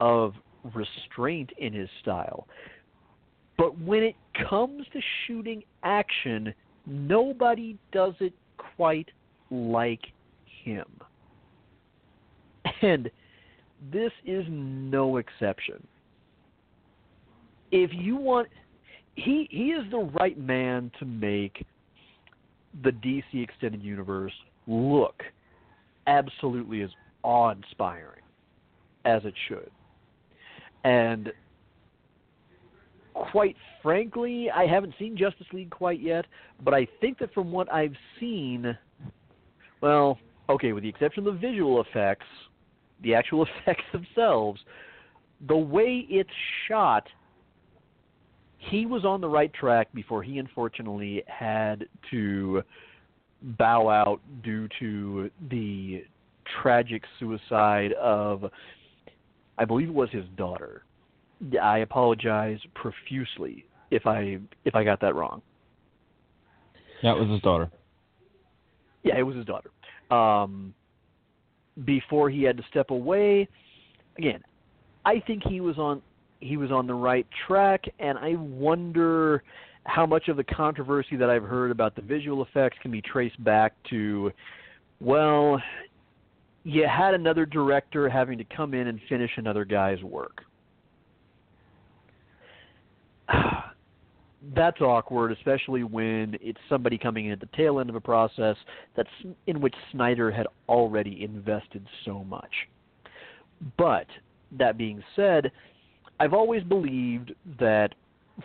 of restraint in his style. But when it comes to shooting action, nobody does it quite like him. And this is no exception. If you want he he is the right man to make the DC extended universe look absolutely as awe-inspiring as it should. And quite frankly, I haven't seen Justice League quite yet, but I think that from what I've seen, well, okay, with the exception of the visual effects, the actual effects themselves, the way it's shot, he was on the right track before he unfortunately had to bow out due to the tragic suicide of I believe it was his daughter. I apologize profusely if I if I got that wrong. Yeah, it was his daughter. Yeah, it was his daughter. Um, before he had to step away, again, I think he was on he was on the right track, and I wonder how much of the controversy that I've heard about the visual effects can be traced back to, well, you had another director having to come in and finish another guy's work. That's awkward, especially when it's somebody coming in at the tail end of a process that's in which Snyder had already invested so much. But that being said, I've always believed that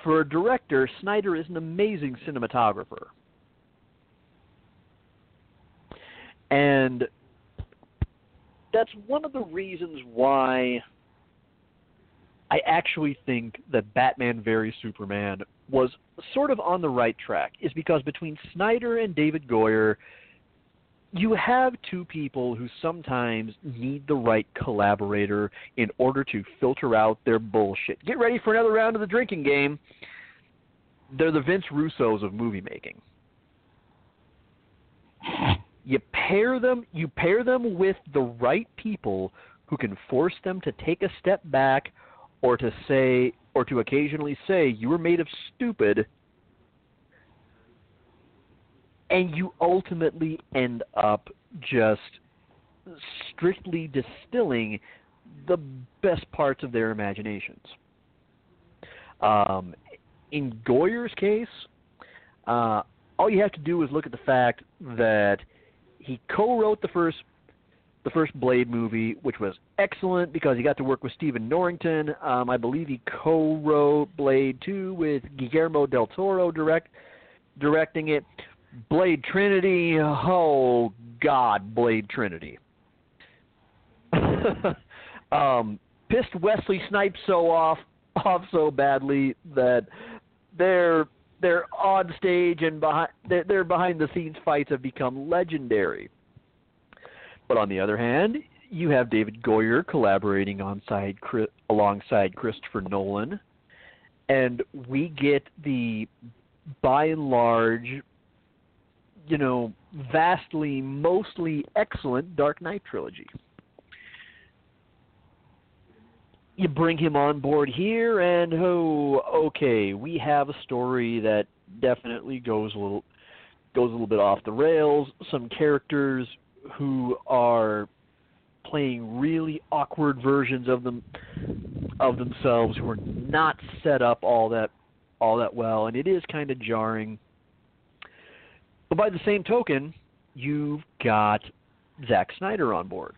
for a director, Snyder is an amazing cinematographer. And that's one of the reasons why I actually think that Batman v Superman was sort of on the right track is because between Snyder and David Goyer, you have two people who sometimes need the right collaborator in order to filter out their bullshit. Get ready for another round of the drinking game. They're the Vince Russos of movie making. You pair them you pair them with the right people who can force them to take a step back or to say or to occasionally say you were made of stupid and you ultimately end up just strictly distilling the best parts of their imaginations. Um, in Goyer's case, uh, all you have to do is look at the fact that he co-wrote the first the first Blade movie, which was excellent because he got to work with Stephen Norrington. Um, I believe he co-wrote Blade 2 with Guillermo del Toro direct directing it. Blade Trinity, oh God, Blade Trinity. um, pissed Wesley Snipes so off off so badly that their their on stage and behind their, their behind the scenes fights have become legendary. But on the other hand, you have David Goyer collaborating on side, alongside Christopher Nolan, and we get the by and large, you know, vastly, mostly excellent Dark Knight trilogy. You bring him on board here, and oh, okay, we have a story that definitely goes a little goes a little bit off the rails. Some characters who are playing really awkward versions of them of themselves who are not set up all that all that well and it is kind of jarring. But by the same token you've got Zack Snyder on board.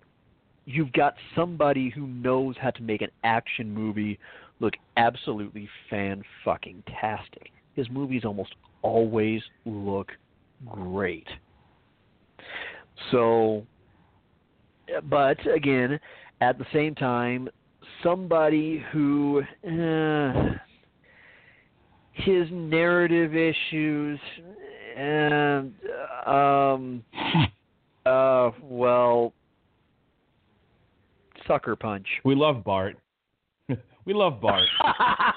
You've got somebody who knows how to make an action movie look absolutely fan fucking tastic his movies almost always look great so but again, at the same time, somebody who uh, his narrative issues and um uh well sucker punch. We love Bart. we love Bart.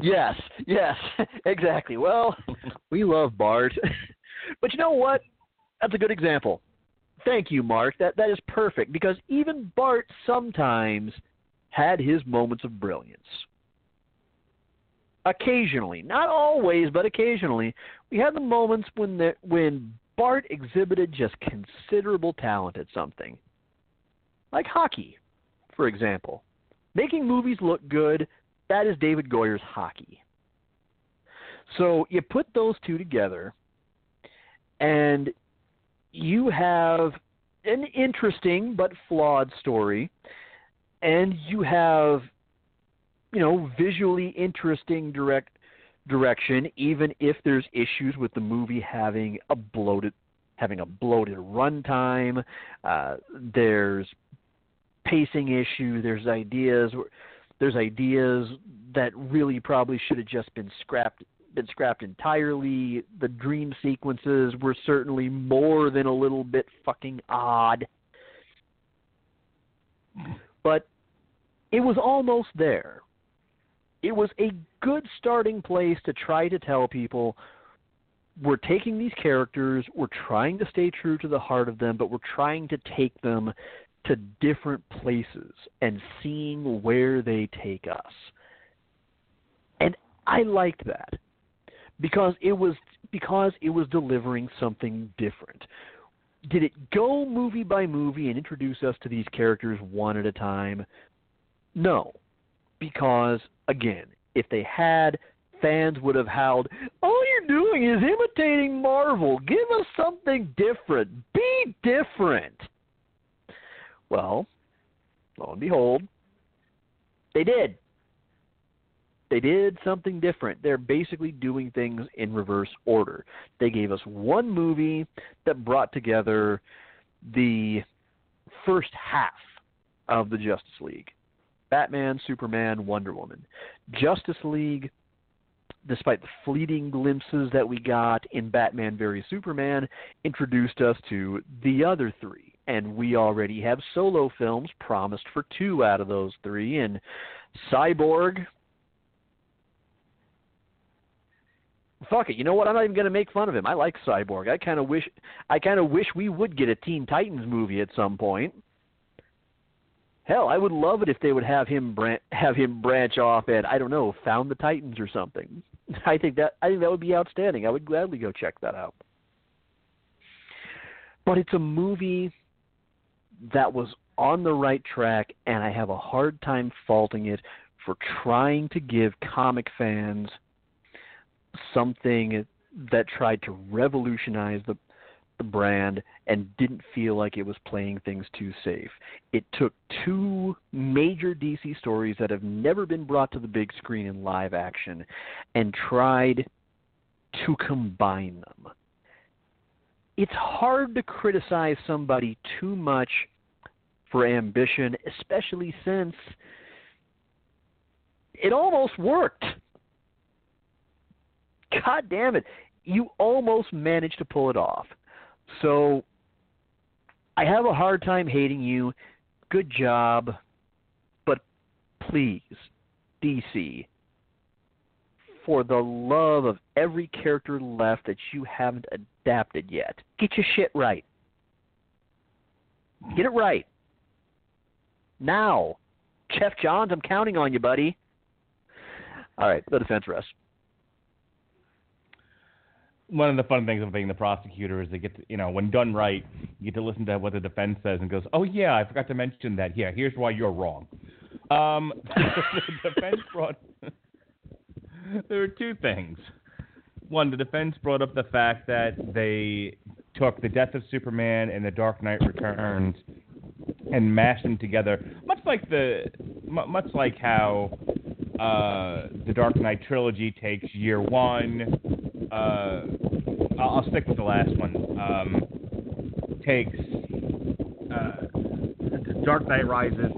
yes, yes, exactly. Well, we love Bart. but you know what? That's a good example. Thank you, Mark. That that is perfect because even Bart sometimes had his moments of brilliance. Occasionally, not always, but occasionally, we had the moments when the, when Bart exhibited just considerable talent at something, like hockey, for example. Making movies look good, that is David Goyer's hockey. So you put those two together, and you have an interesting but flawed story, and you have, you know, visually interesting direct direction, even if there's issues with the movie having a bloated having a bloated runtime. Uh, there's pacing issue. There's ideas. There's ideas that really probably should have just been scrapped been scrapped entirely. The dream sequences were certainly more than a little bit fucking odd. But it was almost there. It was a good starting place to try to tell people we're taking these characters, we're trying to stay true to the heart of them, but we're trying to take them to different places and seeing where they take us. And I liked that because it was because it was delivering something different. Did it go movie by movie and introduce us to these characters one at a time? No. Because again, if they had, fans would have howled, "All you're doing is imitating Marvel. Give us something different. Be different." Well, lo and behold, they did they did something different. They're basically doing things in reverse order. They gave us one movie that brought together the first half of the Justice League Batman, Superman, Wonder Woman. Justice League, despite the fleeting glimpses that we got in Batman v Superman, introduced us to the other three. And we already have solo films promised for two out of those three. And Cyborg, fuck it. You know what? I'm not even going to make fun of him. I like Cyborg. I kind of wish I kind of wish we would get a Teen Titans movie at some point. Hell, I would love it if they would have him bran- have him branch off and I don't know, found the Titans or something. I think that I think that would be outstanding. I would gladly go check that out. But it's a movie that was on the right track and I have a hard time faulting it for trying to give comic fans – something that tried to revolutionize the the brand and didn't feel like it was playing things too safe. It took two major DC stories that have never been brought to the big screen in live action and tried to combine them. It's hard to criticize somebody too much for ambition, especially since it almost worked. God damn it. You almost managed to pull it off. So I have a hard time hating you. Good job. But please, DC, for the love of every character left that you haven't adapted yet, get your shit right. Get it right. Now. Geoff Johns, I'm counting on you, buddy. All right, the defense rest. One of the fun things of being the prosecutor is they get to, you know, when done right, you get to listen to what the defense says and goes, oh, yeah, I forgot to mention that. Yeah, here's why you're wrong. Um, the defense brought. there were two things. One, the defense brought up the fact that they took the death of Superman and the Dark Knight Returns and mashed them together, much like the much like how uh, the Dark Knight trilogy takes year one. Uh, I'll, stick with the last one. Um, takes uh, Dark Knight Rises,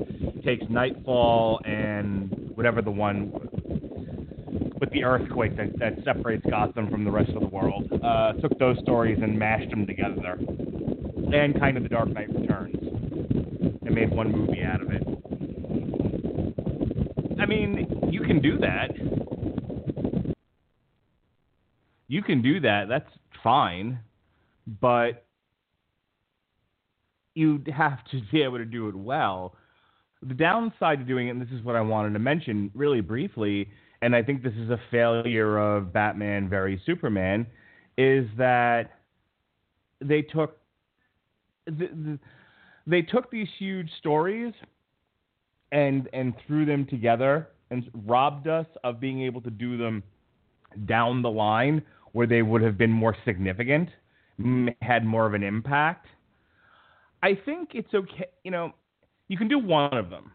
takes Knightfall, and whatever the one with the earthquake that, that separates Gotham from the rest of the world. Uh, took those stories and mashed them together, and kind of the Dark Knight Returns and made one movie out of it. I mean, you can do that. You can do that. That's fine. But you have to be able to do it well. The downside to doing it, and this is what I wanted to mention really briefly, and I think this is a failure of Batman v Superman, is that they took the, the, they took these huge stories and and threw them together and robbed us of being able to do them down the line where they would have been more significant, had more of an impact. I think it's okay, you know, you can do one of them.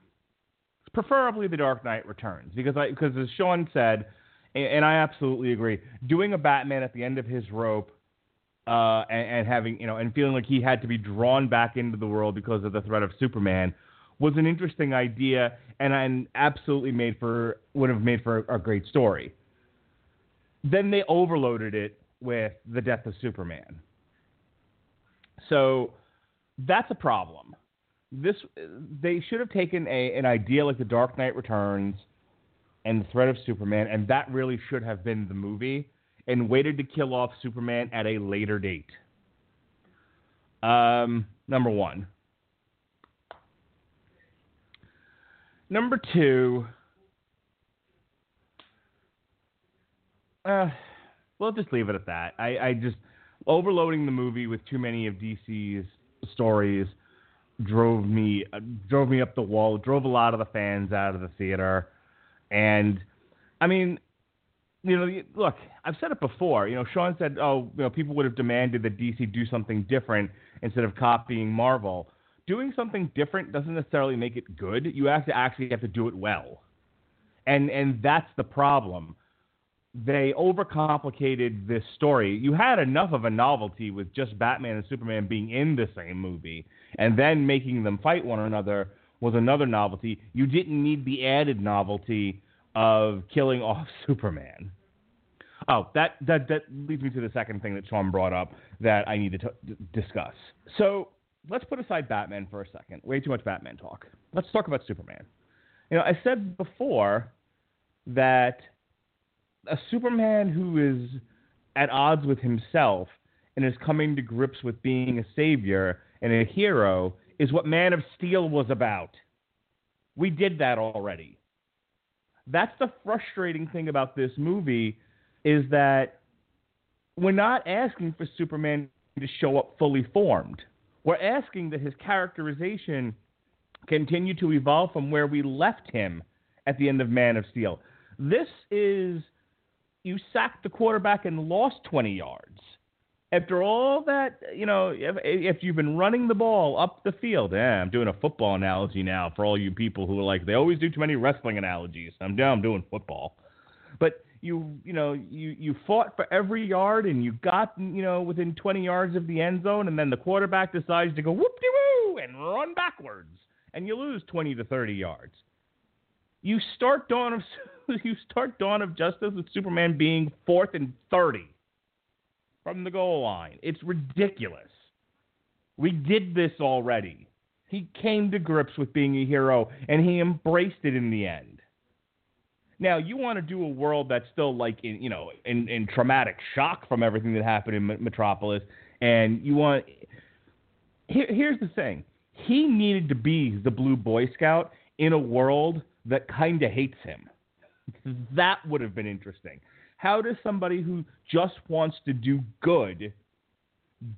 Preferably The Dark Knight Returns because I because as Sean said, and I absolutely agree, doing a Batman at the end of his rope uh, and, and, having you know and feeling like he had to be drawn back into the world because of the threat of Superman was an interesting idea and, and absolutely made for would have made for a, a great story. Then they overloaded it with the death of Superman. So that's a problem. This they should have taken a an idea like the Dark Knight Returns and the threat of Superman, and that really should have been the movie and waited to kill off Superman at a later date. Um, number one. Number two. Uh, we'll just leave it at that. I, I just overloading the movie with too many of DC's stories drove me uh, drove me up the wall, drove a lot of the fans out of the theater, and I mean, you know, look, I've said it before. You know, Sean said, oh, you know, people would have demanded that DC do something different instead of copying Marvel. Doing something different doesn't necessarily make it good. You have to actually have to do it well, and and that's the problem. They overcomplicated this story. You had enough of a novelty with just Batman and Superman being in the same movie, and then making them fight one another was another novelty. You didn't need the added novelty of killing off Superman. Oh, that, that that leads me to the second thing that Sean brought up that I need to t- discuss. So let's put aside Batman for a second. Way too much Batman talk. Let's talk about Superman. You know, I said before that a Superman who is at odds with himself and is coming to grips with being a savior and a hero is what Man of Steel was about. We did that already. That's the frustrating thing about this movie is that we're not asking for Superman to show up fully formed. We're asking that his characterization continue to evolve from where we left him at the end of Man of Steel. This is you sacked the quarterback and lost 20 yards. After all that, you know, if, if you've been running the ball up the field, yeah, I'm doing a football analogy now for all you people who are like, they always do too many wrestling analogies. I'm down doing football. But you you know you you fought for every yard and you got you know within 20 yards of the end zone and then the quarterback decides to go whoop de woo and run backwards and you lose 20 to 30 yards. You start Dawn of you start Dawn of Justice with Superman being fourth and thirty from the goal line. It's ridiculous. We did this already. He came to grips with being a hero and he embraced it in the end. Now you want to do a world that's still like in you know in, in traumatic shock from everything that happened in Metropolis, and you want. Here, here's the thing: he needed to be the Blue Boy Scout in a world that kind of hates him. that would have been interesting. How does somebody who just wants to do good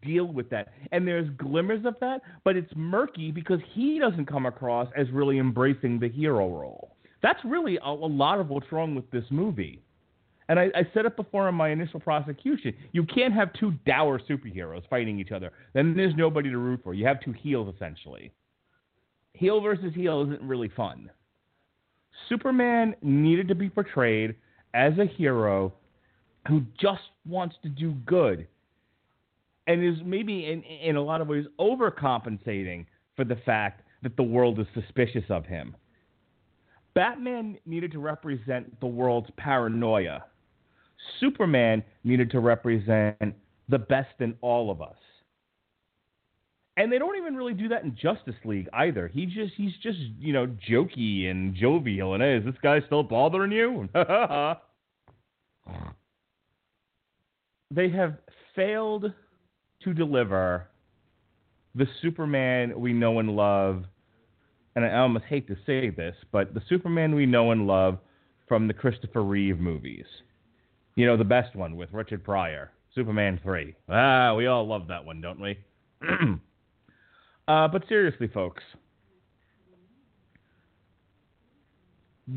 deal with that? And there's glimmers of that, but it's murky because he doesn't come across as really embracing the hero role. That's really a, a lot of what's wrong with this movie. And I, I, said it before in my initial prosecution. You can't have two dour superheroes fighting each other. Then there's nobody to root for. You have two heels, essentially. Heel versus heel isn't really fun. Superman needed to be portrayed as a hero who just wants to do good and is maybe in, in a lot of ways overcompensating for the fact that the world is suspicious of him. Batman needed to represent the world's paranoia. Superman needed to represent the best in all of us. And they don't even really do that in Justice League either. He just he's just, you know, jokey and jovial and hey, is this guy still bothering you? they have failed to deliver the Superman we know and love and I almost hate to say this, but the Superman we know and love from the Christopher Reeve movies. You know, the best one with Richard Pryor, Superman 3. Ah, we all love that one, don't we? uh, but seriously, folks,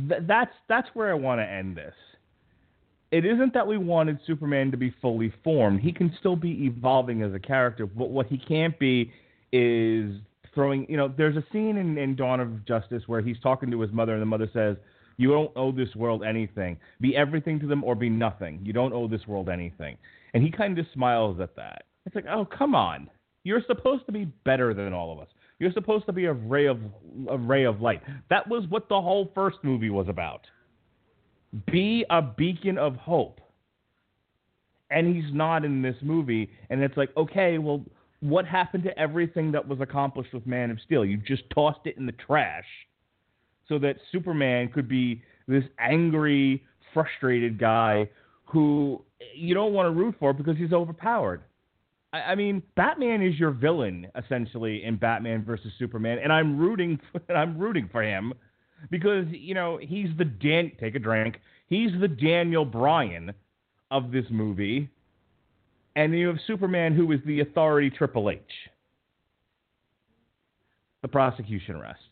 th- that's, that's where I want to end this. It isn't that we wanted Superman to be fully formed. He can still be evolving as a character, but what he can't be is throwing, you know, there's a scene in, in Dawn of Justice where he's talking to his mother, and the mother says, You don't owe this world anything. Be everything to them or be nothing. You don't owe this world anything. And he kind of smiles at that. It's like, oh, come on. You're supposed to be better than all of us. You're supposed to be a ray of a ray of light. That was what the whole first movie was about. Be a beacon of hope. And he's not in this movie. And it's like, okay, well, what happened to everything that was accomplished with Man of Steel? You just tossed it in the trash so that Superman could be this angry, frustrated guy who you don't want to root for because he's overpowered. I, I mean, Batman is your villain essentially in Batman versus Superman, and I'm rooting. For, I'm rooting for him because you know he's the Dan. Take a drink. He's the Daniel Bryan of this movie and you have Superman, who is the authority Triple H. The prosecution rests.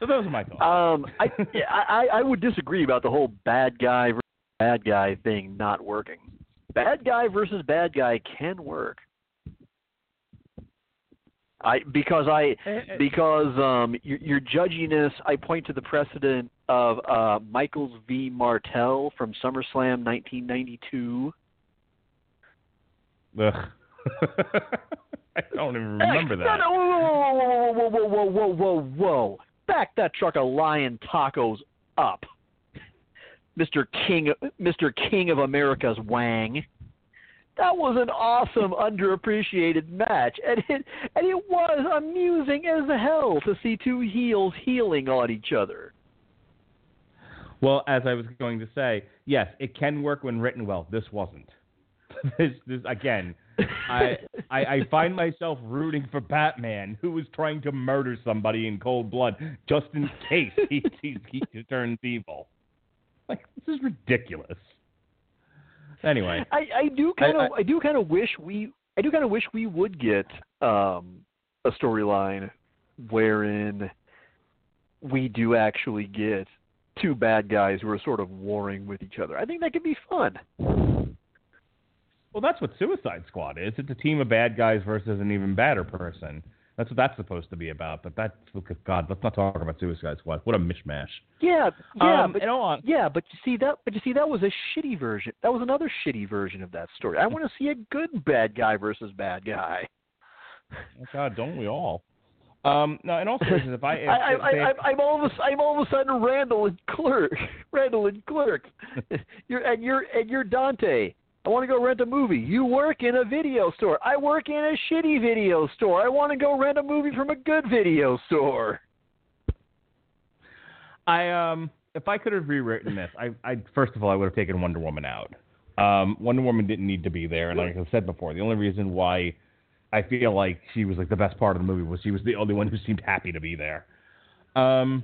so those are my thoughts. Um, I, I I would disagree about the whole bad guy versus bad guy thing not working. Bad guy versus bad guy can work. I because I eh, eh. because um your, your judginess. I point to the precedent of uh Michaels v. Martel from SummerSlam 1992. Ugh. I don't even remember that. No, no, whoa, whoa, whoa, whoa, whoa, whoa, whoa! Back that truck of lion tacos up, Mister King, Mister King of America's Wang that was an awesome underappreciated match and it and it was amusing as hell to see two heels healing on each other. Well as i was going to say yes it can work when written well. This wasn't. This this again I, I i find myself rooting for batman who was trying to murder somebody in cold blood just in case he he, he turns evil. Like this is ridiculous Anyway, I, I do kind of I, I, I do kind of wish we I do kind of wish we would get um, a storyline wherein we do actually get two bad guys who are sort of warring with each other. I think that could be fun. Well, that's what Suicide Squad is. It's a team of bad guys versus an even badder person. That's what that's supposed to be about. But that's God. Let's not talk about Suicide Squad. What a mishmash. Yeah, yeah, um, but yeah, but you see that. But you see that was a shitty version. That was another shitty version of that story. I want to see a good bad guy versus bad guy. Oh, God, don't we all? Um, no, in all seriousness, if I, if, I, I, if I, I'm all of a, I'm all of a sudden Randal and Clerk, Randal and Clerk. you're and you're and you're Dante. I want to go rent a movie. You work in a video store. I work in a shitty video store. I want to go rent a movie from a good video store. I um if I could have rewritten this, I I first of all I would have taken Wonder Woman out. Um, Wonder Woman didn't need to be there, and like I said before, the only reason why I feel like she was like the best part of the movie was she was the only one who seemed happy to be there. Um,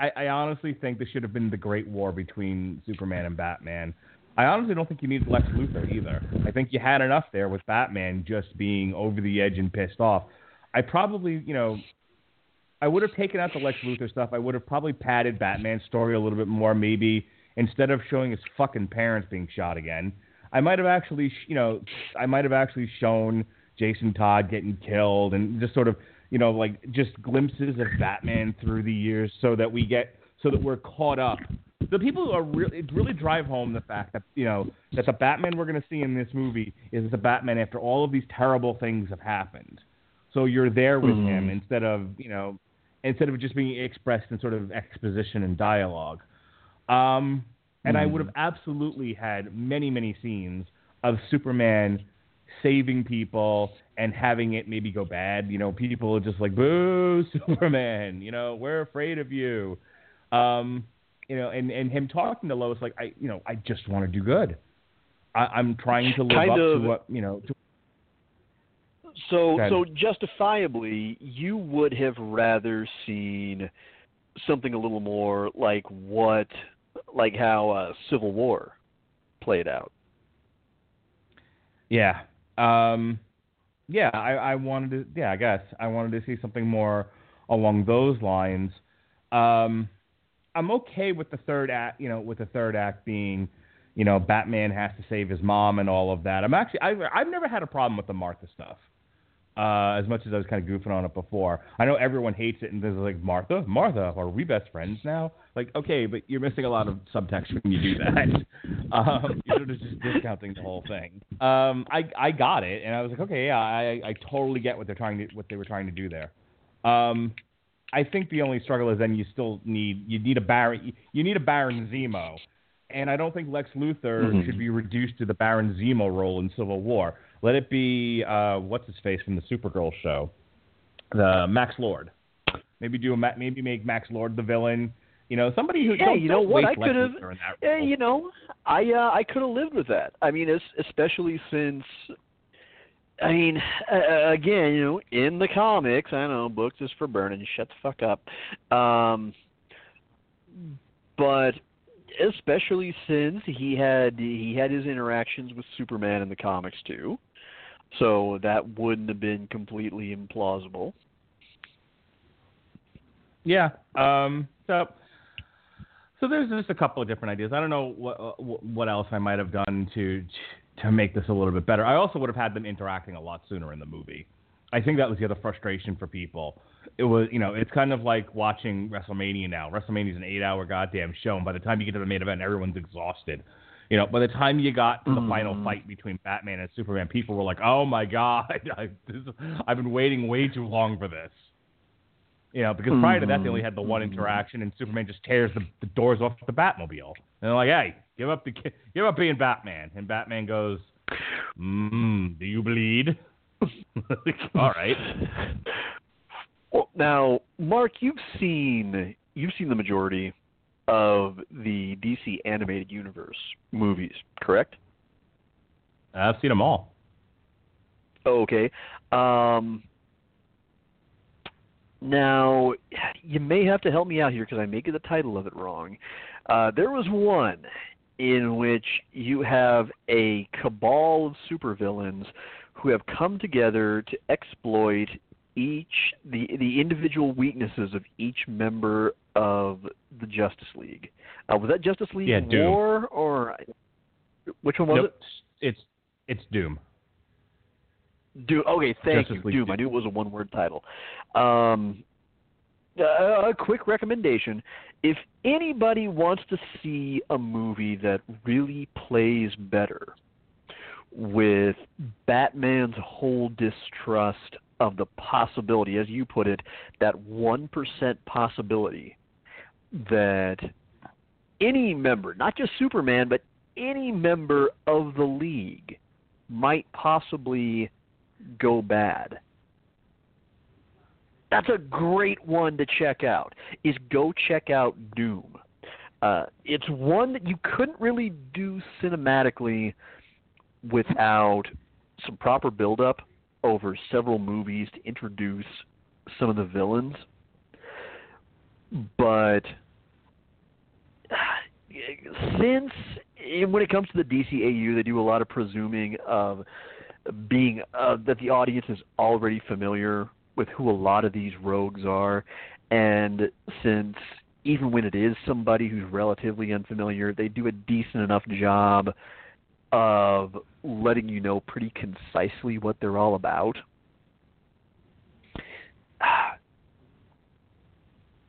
I, I honestly think this should have been the Great War between Superman and Batman. I honestly don't think you need Lex Luthor either. I think you had enough there with Batman just being over the edge and pissed off. I probably, you know, I would have taken out the Lex Luthor stuff. I would have probably padded Batman's story a little bit more, maybe instead of showing his fucking parents being shot again. I might have actually, you know, I might have actually shown Jason Todd getting killed and just sort of, you know, like just glimpses of Batman through the years, so that we get, so that we're caught up. The people who are really really drive home the fact that you know that the Batman we're going to see in this movie is the Batman after all of these terrible things have happened. So you're there with him Mhm. instead of you know instead of just being expressed in sort of exposition and dialogue. Um, and I would have absolutely had many, many scenes of Superman saving people and having it maybe go bad. You know, people are just like, boo, Superman, you know, we're afraid of you. Um, you know, and, and him talking to Lois like, I, you know, I just want to do good. I, I'm trying to live Kind up of- to what, you know, to, So so justifiably, you would have rather seen something a little more like what, like how uh, Civil War played out. Yeah. Um, yeah, I, I wanted to. Yeah, I guess I wanted to see something more along those lines. Um, I'm okay with the third act. You know, with the third act being, you know, Batman has to save his mom and all of that. I'm actually. I've, I've never had a problem with the Martha stuff. Uh, as much as I was kind of goofing on it before, I know everyone hates it, and there's like Martha, Martha, are we best friends now? Like, okay, but you're missing a lot of subtext when you do that. um, you're sort of just discounting the whole thing. Um, I I got it, and I was like, okay, yeah, I I totally get what they're trying to what they were trying to do there. Um, I think the only struggle is then you still need you need a Baron you need a Baron Zemo, and I don't think Lex Luthor Mhm. should be reduced to the Baron Zemo role in Civil War. Let it be uh, what's his face from the Supergirl show, the Max Lord. Maybe do a Ma- maybe make Max Lord the villain. You know, somebody who Yeah, you know what? I in that Yeah, you know, I uh, I could have lived with that. I mean, especially since, I mean, uh, again, you know, in the comics, I know books is for burning. Shut the fuck up. Um, but especially since he had he had his interactions with Superman in the comics too, so that wouldn't have been completely implausible. Yeah. Um, so, so there's just a couple of different ideas. I don't know what uh, what else I might have done to to make this a little bit better. I also would have had them interacting a lot sooner in the movie. I think that was the other frustration for people. It was, you know, it's kind of like watching WrestleMania now. WrestleMania is an eight-hour goddamn show, and by the time you get to the main event, everyone's exhausted. You know, by the time you got to the final Mhm. fight between Batman and Superman, people were like, "Oh my god, I, this, I've been waiting way too long for this." You know, because prior to that, they only had the one Mhm. interaction, and Superman just tears the, the doors off the Batmobile. And they're like, "Hey, give up the give up being Batman." And Batman goes, "Mmm, do you bleed?" All right. Well, now, Mark, you've seen you've seen the majority of the DC animated universe movies, correct? I've seen them all. Okay. Um, now, you may have to help me out here because I may get the title of it wrong. Uh, there was one in which you have a cabal of supervillains who have come together to exploit each the the individual weaknesses of each member of the Justice League. Uh, was that Justice League Yeah, Doom. War or which one was Nope, it? it's it's Doom. Doom. Okay, thank Justice you. League Doom. Doom. I knew it was a one-word title. Um, uh, a quick recommendation: if anybody wants to see a movie that really plays better with Batman's whole distrust of the possibility, as you put it, that 1% possibility that any member, not just Superman, but any member of the league might possibly go bad. That's a great one to check out. Is go check out Doom. Uh, it's one that you couldn't really do cinematically without some proper build-up over several movies to introduce some of the villains. But since when it comes to the DCAU, they do a lot of presuming of being uh, that the audience is already familiar with who a lot of these rogues are, and since even when it is somebody who's relatively unfamiliar, they do a decent enough job of letting you know pretty concisely what they're all about.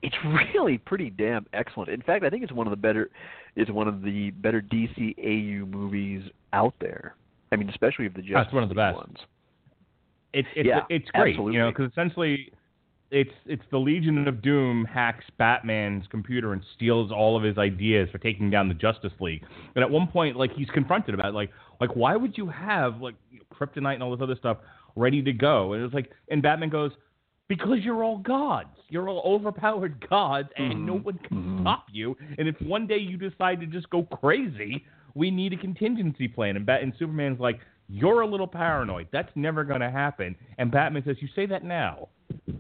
It's really pretty damn excellent. In fact, I think it's one of the better it's one of the better DCAU movies out there. I mean, especially of the Justice That's one of the best. ones. It's it's Yeah, it's great, absolutely. you know, because essentially, it's it's the Legion of Doom hacks Batman's computer and steals all of his ideas for taking down the Justice League. And at one point, like he's confronted about it, like like why would you have like you know, kryptonite and all this other stuff ready to go? And it's like, and Batman goes. Because you're all gods. You're all overpowered gods, and no Mhm. one can Mhm. stop you. And if one day you decide to just go crazy, we need a contingency plan. And, Bat- and Superman's like, you're a little paranoid. That's never going to happen. And Batman says, you say that now. you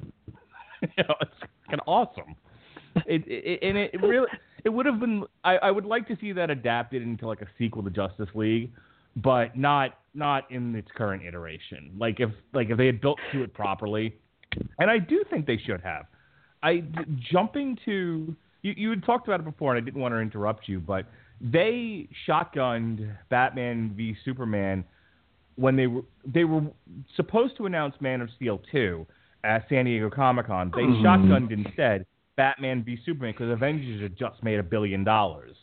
know, it's of awesome. It, it, and it really, it would have been. I, I would like to see that adapted into like a sequel to Justice League, but not not in its current iteration. Like if like if they had built to it properly, and I do think they should have. I jumping to you. You had talked about it before, and I didn't want to interrupt you, but they shotgunned Batman v Superman when they were they were supposed to announce Man of Steel two at San Diego Comic Con. They Mhm. shotgunned instead Batman v Superman because Avengers had just made a billion dollars,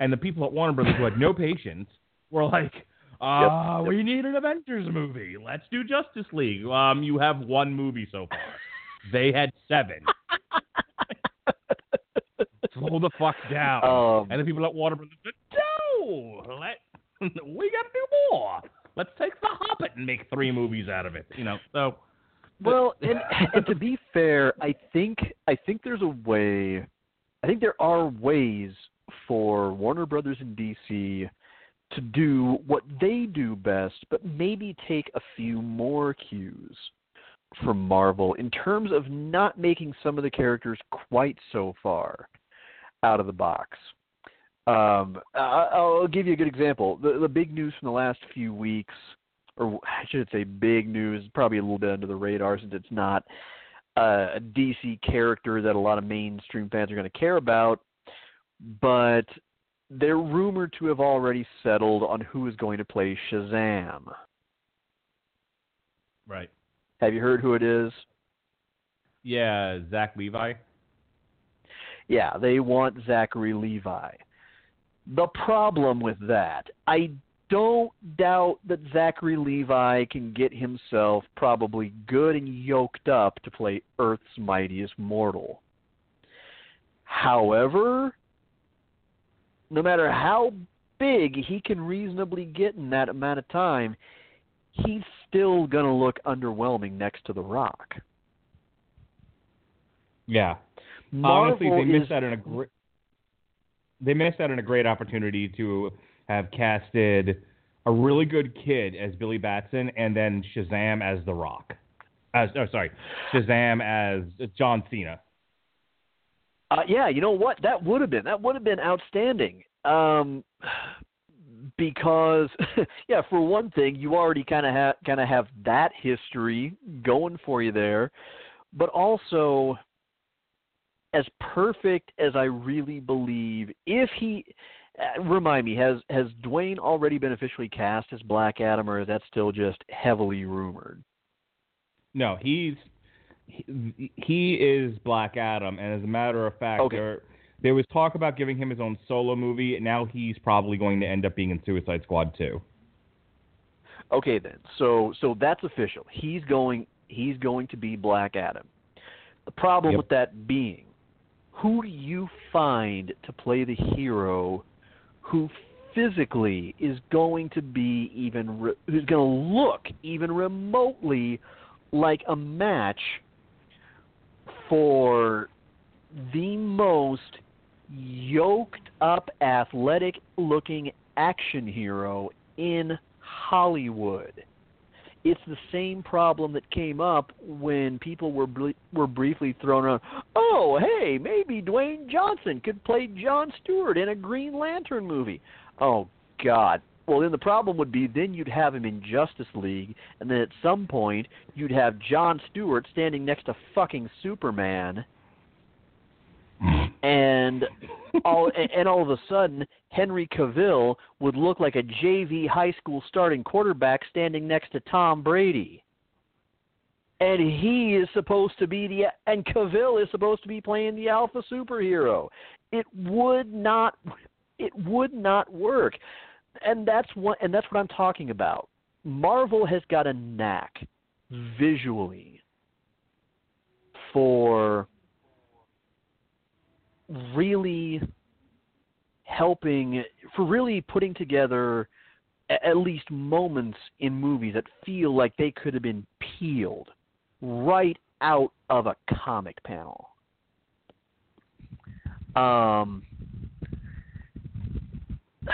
and the people at Warner Brothers who had no patience were like. Uh, Yep. we need an Avengers movie. Let's do Justice League. Um, you have one movie so far. They had seven. Slow the fuck down. Um, and the people at Warner Brothers said, "No, let we got to do more. Let's take and make three movies out of it." You know, so Well, and, and to be fair, I think I think there's a way. I think there are ways for Warner Brothers and DC to do what they do best, but maybe take a few more cues from Marvel in terms of not making some of the characters quite so far out of the box. Um, I'll give you a good example. The, the big news from the last few weeks or I should say big news, probably a little bit under the radar since it's not uh, a DC character that a lot of mainstream fans are going to care about, but they're rumored to have already settled on who is going to play Shazam. right, Have you heard who it is? yeah, Zach Levi. Yeah, they want Zachary Levi. The problem with that, I don't doubt that Zachary Levi can get himself probably good and yoked up to play Earth's mightiest mortal. However, no matter how big he can reasonably get in that amount of time, he's still going to look underwhelming next to The Rock. Yeah, Marvel honestly, they is missed out on a great. They missed out on a great opportunity to have casted a really good kid as Billy Batson, and then Shazam as The Rock. As oh, sorry, Shazam as John Cena. Uh, yeah, you know what? That would have been that would have been outstanding. Um, because yeah, for one thing, you already kind of have kind of have that history going for you there, but also as perfect as I really believe, if he uh, remind me, has has Dwayne already been officially cast as Black Adam, or is that still just heavily rumored? No, he's he, he is Black Adam, and as a matter of fact, Okay. there there was talk about giving him his own solo movie. and Now he's probably going to end up being in Suicide Squad too. Okay then. So so that's official. He's going he's going to be Black Adam. The problem Yep. with that being, who do you find to play the hero who physically is going to be even re- who's going to look even remotely like a match for the most yoked up athletic looking action hero in Hollywood. It's the same problem that came up when people were br- were briefly thrown around. Oh, hey, maybe Dwayne Johnson could play John Stewart in a Green Lantern movie. Oh God. Well, then the problem would be then you'd have him in Justice League, and then at some point you'd have John Stewart standing next to fucking Superman, and all and all of a sudden Henry Cavill would look like a JV high school starting quarterback standing next to Tom Brady. And he is supposed to be the and Cavill is supposed to be playing the alpha superhero. It would not it would not work. And that's what and that's what I'm talking about. Marvel has got a knack visually for really helping for really putting together at least moments in movies that feel like they could have been peeled right out of a comic panel. Um,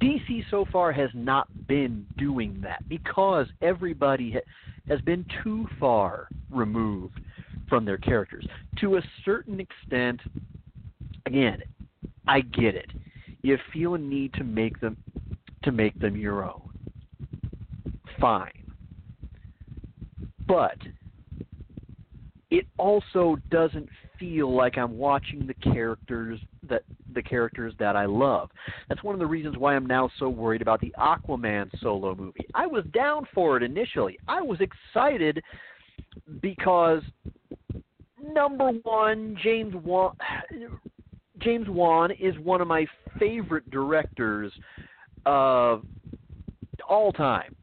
DC so far has not been doing that because everybody ha- has been too far removed from their characters. To a certain extent, again, I get it. You feel a need to make them to make them your own. Fine. But it also doesn't feel like I'm watching the characters that the characters that I love. That's one of the reasons why I'm now so worried about the Aquaman solo movie. I was down for it initially. I was excited because number one, James Wan James Wan is one of my favorite directors of all time.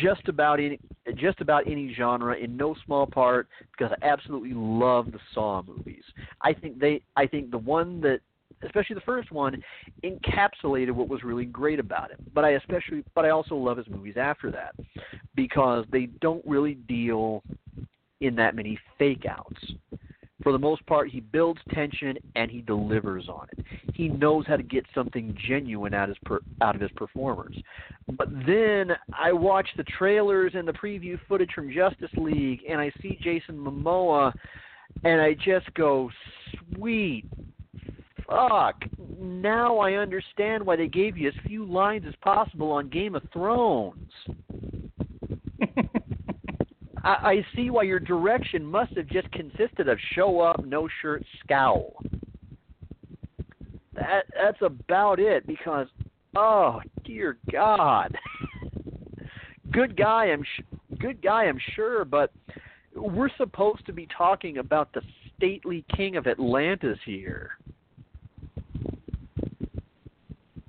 Just about any just about any genre in no small part because I absolutely love the Saw movies. I think they I think the one that especially the first one encapsulated what was really great about it. But I especially but I also love his movies after that because they don't really deal in that many fake outs. For the most part, he builds tension and he delivers on it. He knows how to get something genuine out of his per, out of his performers. But then I watch the trailers and the preview footage from Justice League, and I see Jason Momoa, and I just go, "Sweet fuck!" Now I understand why they gave you as few lines as possible on Game of Thrones. I, I see why your direction must have just consisted of show up, no shirt, scowl. That that's about it because oh dear God, good guy I'm sh- good guy I'm sure, but we're supposed to be talking about the stately king of Atlantis here.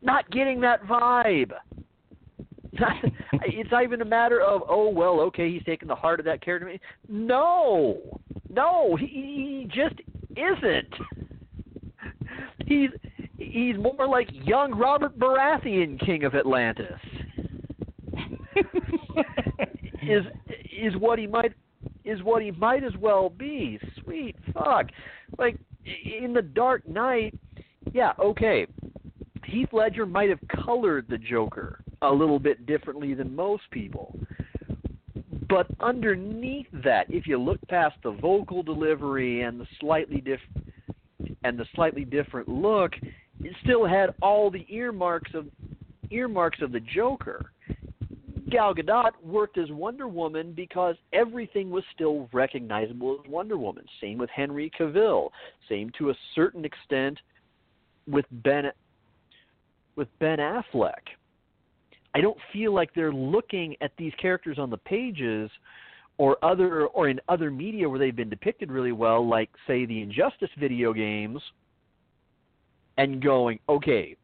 Not getting that vibe. it's not even a matter of oh well okay he's taking the heart of that character. No, no, he, he just isn't. He's he's more like young Robert Baratheon, king of Atlantis. is is what he might is what he might as well be. Sweet fuck, like in the Dark Knight. Yeah, okay. Heath Ledger might have colored the Joker a little bit differently than most people. But underneath that, if you look past the vocal delivery and the slightly diff and the slightly different look, it still had all the earmarks of earmarks of the Joker. Gal Gadot worked as Wonder Woman because everything was still recognizable as Wonder Woman. Same with Henry Cavill. Same to a certain extent with Ben with Ben Affleck. I don't feel like they're looking at these characters on the pages or other or in other media where they've been depicted really well, like say the Injustice video games, and going, okay,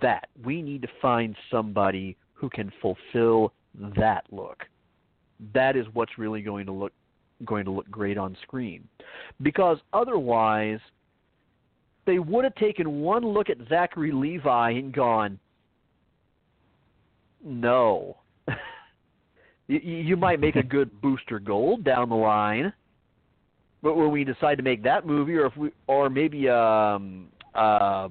that we need to find somebody who can fulfill that look. that is what's really going to look going to look great on screen. Because otherwise they would have taken one look at Zachary Levi and gone, no. you, you might make a good Booster Gold down the line, but when we decide to make that movie, or if we, or maybe um, uh,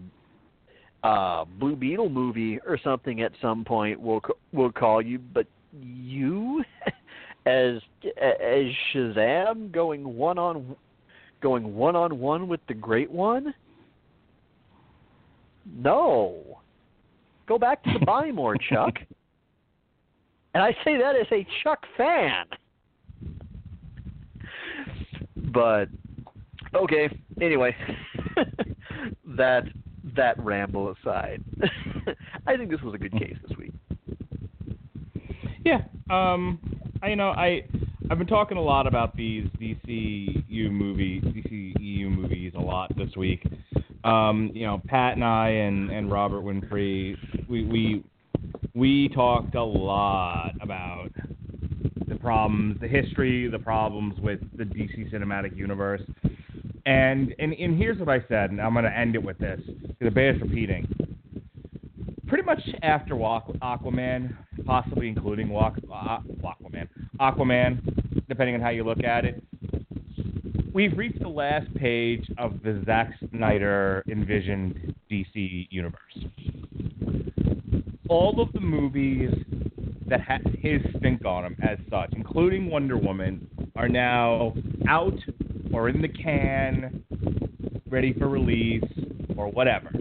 uh, Blue Beetle movie or something at some point, we'll we'll call you. But you, as as Shazam, going one on going one on one with the Great One. No. Go back to the Buy More, Chuck. And I say that as a Chuck fan. But okay, anyway, that that ramble aside, I think this was a good case this week. Yeah, um, I you know I I've been talking a lot about these DCU movies, DCEU movies a lot this week. Um, you know, Pat and I and and Robert Winfree, we we we talked a lot about the problems, the history, the problems with the DC cinematic universe. And and, and here's what I said, and I'm going to end it with this because it bears repeating. Pretty much after Aquaman, possibly including Aquaman, Aquaman, depending on how you look at it, we've reached the last page of the Zack Snyder envisioned DC universe all of the movies that had his stink on them as such, including Wonder Woman, are now out or in the can, ready for release or whatever.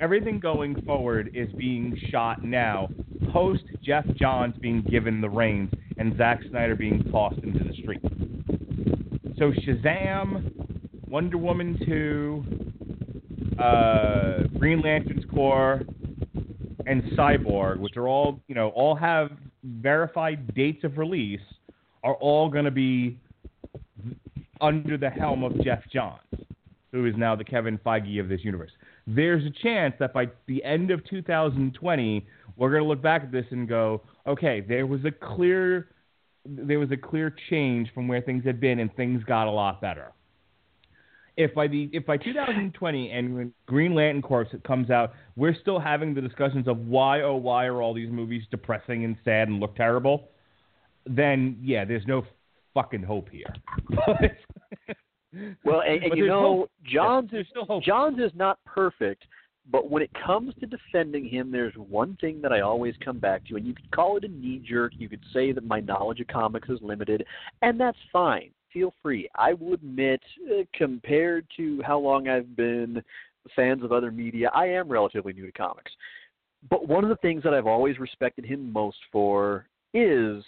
Everything going forward is being shot now, post Geoff Johns being given the reins and Zack Snyder being tossed into the street. So Shazam, Wonder Woman 2, uh, Green Lantern's Corps, and Cyborg, which are all you know all have verified dates of release, are all going to be under the helm of Geoff Johns, who is now the Kevin Feige of this universe. There's a chance that by the end of 2020, we're going to look back at this and go, okay, there was a clear there was a clear change from where things had been, and things got a lot better if by the if by 2020 and when Green Lantern Corps comes out, we're still having the discussions of why oh why are all these movies depressing and sad and look terrible, then yeah, there's no fucking hope here. well, and, and you know, hope. Johns is Johns is not perfect, but when it comes to defending him, there's one thing that I always come back to, and you could call it a knee jerk. You could say that my knowledge of comics is limited, and that's fine feel free. I will admit, uh, compared to how long I've been fans of other media, I am relatively new to comics. But one of the things that I've always respected him most for is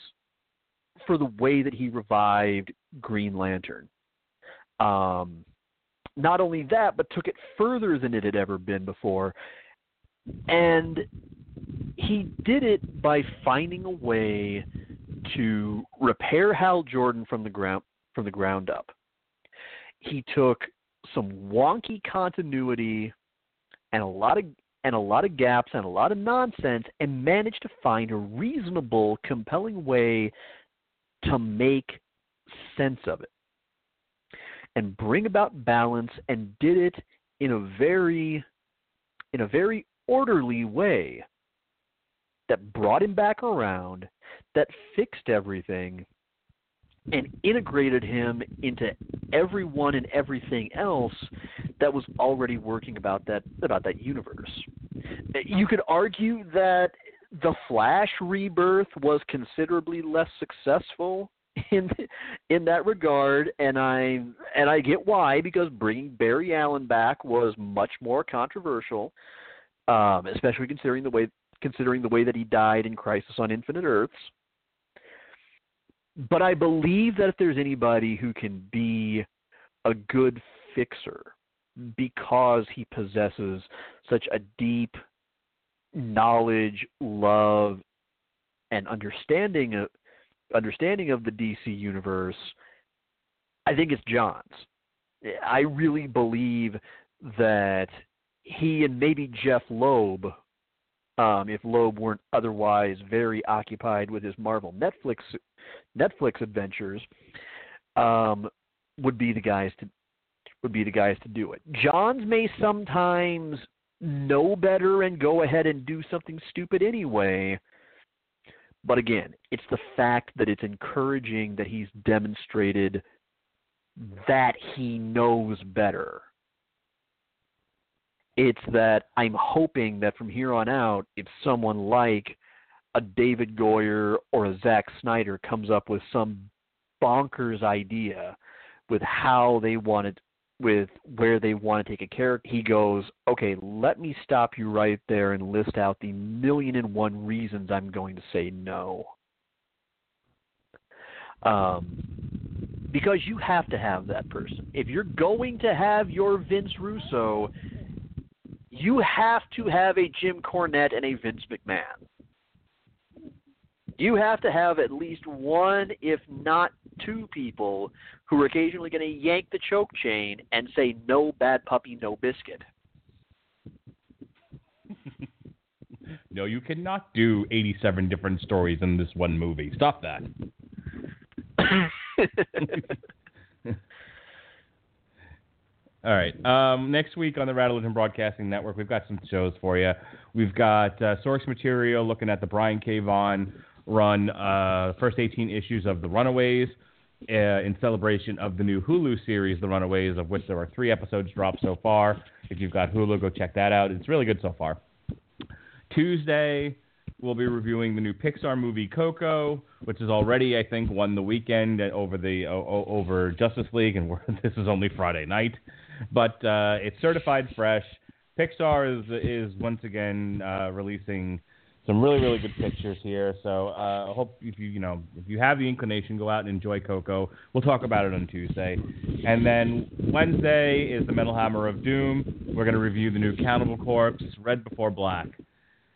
for the way that he revived Green Lantern. Um, not only that, but took it further than it had ever been before. And he did it by finding a way to repair Hal Jordan from the ground from the ground up. He took some wonky continuity and a lot of and a lot of gaps and a lot of nonsense and managed to find a reasonable, compelling way to make sense of it and bring about balance and did it in a very in a very orderly way that brought him back around that fixed everything and integrated him into everyone and everything else that was already working about that about that universe. You could argue that the Flash rebirth was considerably less successful in in that regard and I and I get why because bringing Barry Allen back was much more controversial um especially considering the way considering the way that he died in Crisis on Infinite Earths but I believe that if there's anybody who can be a good fixer because he possesses such a deep knowledge, love, and understanding of understanding of the DC universe, I think it's Johns. I really believe that he and maybe Jeph Loeb um, if Loeb weren't otherwise very occupied with his Marvel Netflix Netflix adventures, um, would be the guys to would be the guys to do it. Johns may sometimes know better and go ahead and do something stupid anyway. But again, it's the fact that it's encouraging that he's demonstrated that he knows better. It's that I'm hoping that from here on out, if someone like a David Goyer or a Zack Snyder comes up with some bonkers idea with how they want it, with where they want to take a character, he goes, okay, let me stop you right there and list out the million and one reasons I'm going to say no. Um, because you have to have that person. If you're going to have your Vince Russo, you have to have a Jim Cornette and a Vince McMahon. You have to have at least one, if not two people who are occasionally going to yank the choke chain and say, no bad puppy, no biscuit. no, you cannot do 87 different stories in this one movie. Stop that. All right. Um, next week on the Radulich Broadcasting Network, we've got some shows for you. We've got uh, source material looking at the Brian K. Vaughan run, uh, first 18 issues of The Runaways, uh, in celebration of the new Hulu series, The Runaways, of which there are three episodes dropped so far. If you've got Hulu, go check that out. It's really good so far. Tuesday, we'll be reviewing the new Pixar movie Coco, which has already, I think, won the weekend over the over Justice League, and this is only Friday night but uh, it's certified fresh. Pixar is is once again uh, releasing some really really good pictures here. So uh, I hope if you you know if you have the inclination, go out and enjoy Coco. We'll talk about it on Tuesday, and then Wednesday is the Metal Hammer of Doom. We're going to review the new Cannibal Corpse, Red Before Black,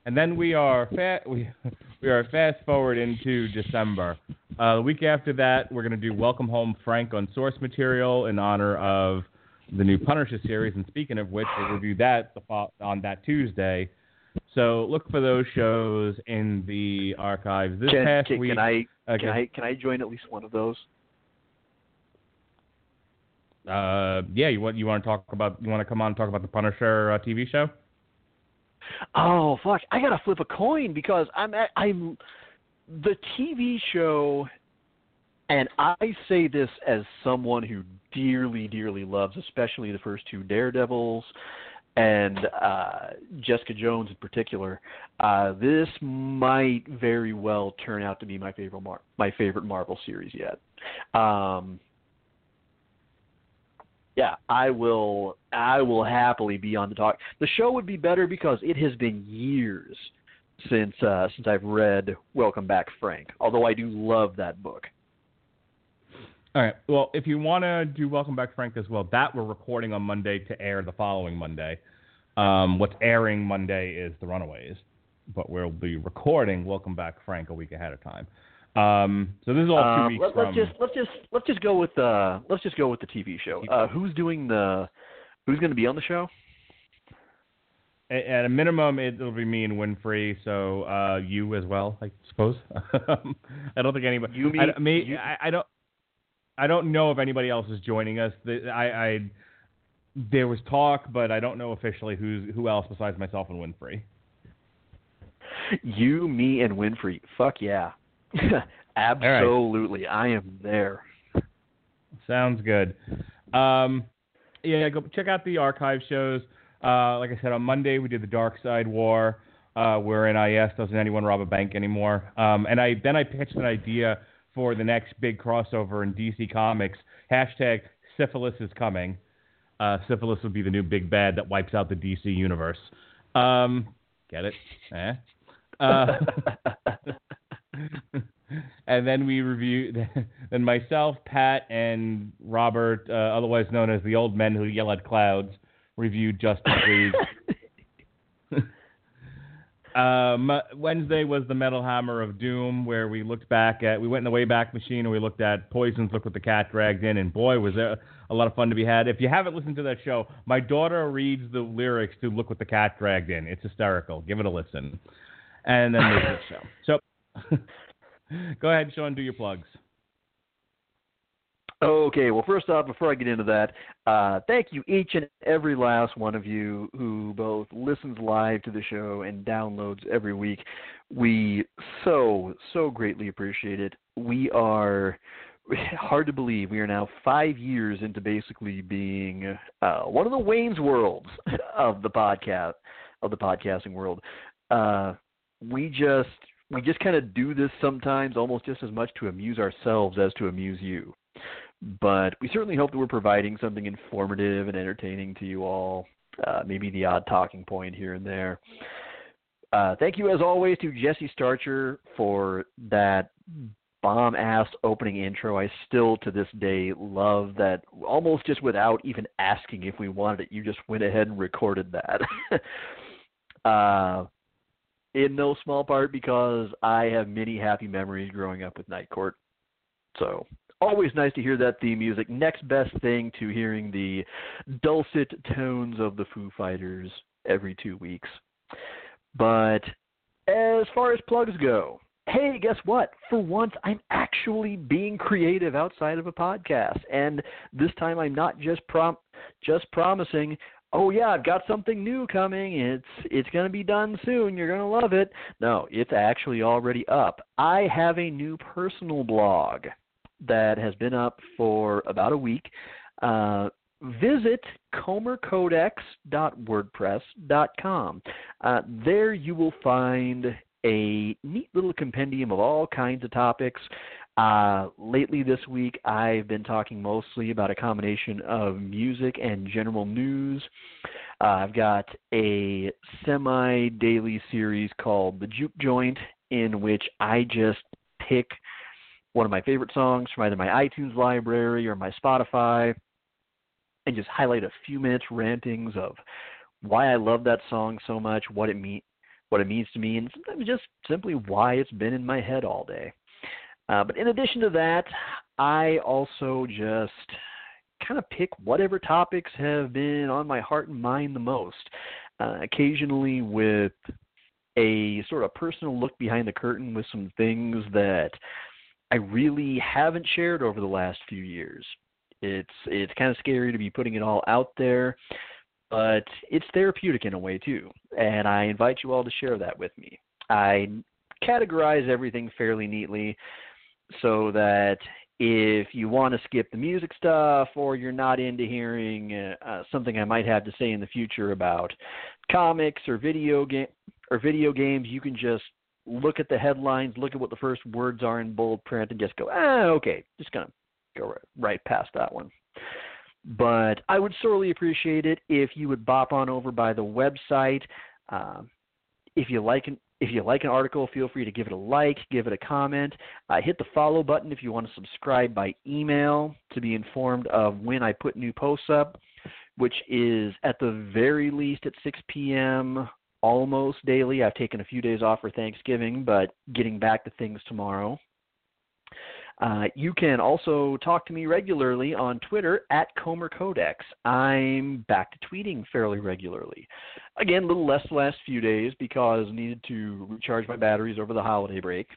and then we are fa- we we are fast forward into December. Uh, the week after that, we're going to do Welcome Home Frank on source material in honor of the new Punisher series. And speaking of which, we'll review that on that Tuesday. So look for those shows in the archives. This can, past can, week, can I okay. can I can I join at least one of those? Uh, yeah, you want you want to talk about you want to come on and talk about the Punisher uh, TV show? Oh fuck! I gotta flip a coin because I'm at, I'm the TV show, and I say this as someone who dearly, dearly loves, especially the first two Daredevils and uh, Jessica Jones in particular. Uh, this might very well turn out to be my favorite Mar- my favorite Marvel series yet. Um, yeah, I will. I will happily be on the talk. The show would be better because it has been years since uh, since I've read Welcome Back, Frank. Although I do love that book. All right. Well, if you want to do Welcome Back, Frank, as well, that we're recording on Monday to air the following Monday. Um, what's airing Monday is The Runaways, but we'll be recording Welcome Back, Frank, a week ahead of time. Um, so this is all two uh, weeks let, from. Let's just let's just let's just go with the let's just go with the TV show. Uh, who's doing the who's going to be on the show? At a minimum, it'll be me and Winfrey. So uh, you as well, I suppose. I don't think anybody. You, me, I, me, you, I, I don't. I don't know if anybody else is joining us. I, I there was talk, but I don't know officially who's who else besides myself and Winfrey. You, me, and Winfrey. Fuck yeah, absolutely. Right. I am there. Sounds good. Um, yeah, go check out the archive shows. Uh, like I said, on Monday we did the Darkseid War, uh, where NIS doesn't anyone rob a bank anymore. Um, and I then I pitched an idea for the next big crossover in DC Comics. Hashtag syphilis is coming. Uh, syphilis would be the new big bad that wipes out the DC universe. Um, get it? Eh? Uh, and then we reviewed, then myself, Pat, and Robert, uh, otherwise known as the old men who yell at clouds, reviewed Justice League. Um, Wednesday was the Metal Hammer of Doom, where we looked back at, we went in the Wayback Machine and we looked at Poison's Look What the Cat Dragged In, and boy, was there a lot of fun to be had. If you haven't listened to that show, my daughter reads the lyrics to "Look What the Cat Dragged In." It's hysterical. Give it a listen, and then there's the show. So, go ahead, Sean. Do your plugs. Okay, well, first off, before I get into that, uh, thank you each and every last one of you who both listens live to the show and downloads every week. We so, so greatly appreciate it. We are hard to believe we are now five years into basically being uh, one of the Wayne's worlds of the podcast of the podcasting world. Uh, we just we just kind of do this sometimes, almost just as much to amuse ourselves as to amuse you. But we certainly hope that we're providing something informative and entertaining to you all. Uh, maybe the odd talking point here and there. Uh, thank you, as always, to Jesse Starcher for that bomb ass opening intro. I still, to this day, love that almost just without even asking if we wanted it, you just went ahead and recorded that. uh, in no small part because I have many happy memories growing up with Night Court. So always nice to hear that theme music. Next best thing to hearing the dulcet tones of the Foo Fighters every two weeks. But as far as plugs go, hey, guess what? For once, I'm actually being creative outside of a podcast, and this time I'm not just prom just promising. Oh yeah, I've got something new coming. It's it's going to be done soon. You're going to love it. No, it's actually already up. I have a new personal blog that has been up for about a week. Uh, visit comercodex.wordpress.com. Uh, there you will find a neat little compendium of all kinds of topics. Uh, lately this week, I've been talking mostly about a combination of music and general news. Uh, I've got a semi daily series called The Juke Joint, in which I just pick one of my favorite songs from either my iTunes library or my Spotify and just highlight a few minutes rantings of why I love that song so much, what it mean, what it means to me, and sometimes just simply why it's been in my head all day. Uh, but in addition to that, I also just kind of pick whatever topics have been on my heart and mind the most. Uh, occasionally with a sort of personal look behind the curtain with some things that I really haven't shared over the last few years. It's it's kind of scary to be putting it all out there, but it's therapeutic in a way too. And I invite you all to share that with me. I categorize everything fairly neatly so that if you want to skip the music stuff or you're not into hearing uh, something I might have to say in the future about comics or video game or video games, you can just look at the headlines, look at what the first words are in bold print, and just go, ah, okay, just gonna go right past that one. But I would sorely appreciate it if you would bop on over by the website. Um, if you like an if you like an article, feel free to give it a like, give it a comment. Uh, hit the follow button if you want to subscribe by email to be informed of when I put new posts up, which is at the very least at 6 p.m almost daily. I've taken a few days off for Thanksgiving, but getting back to things tomorrow. Uh, you can also talk to me regularly on Twitter at Comer Codex. I'm back to tweeting fairly regularly. Again, a little less the last few days because I needed to recharge my batteries over the holiday break.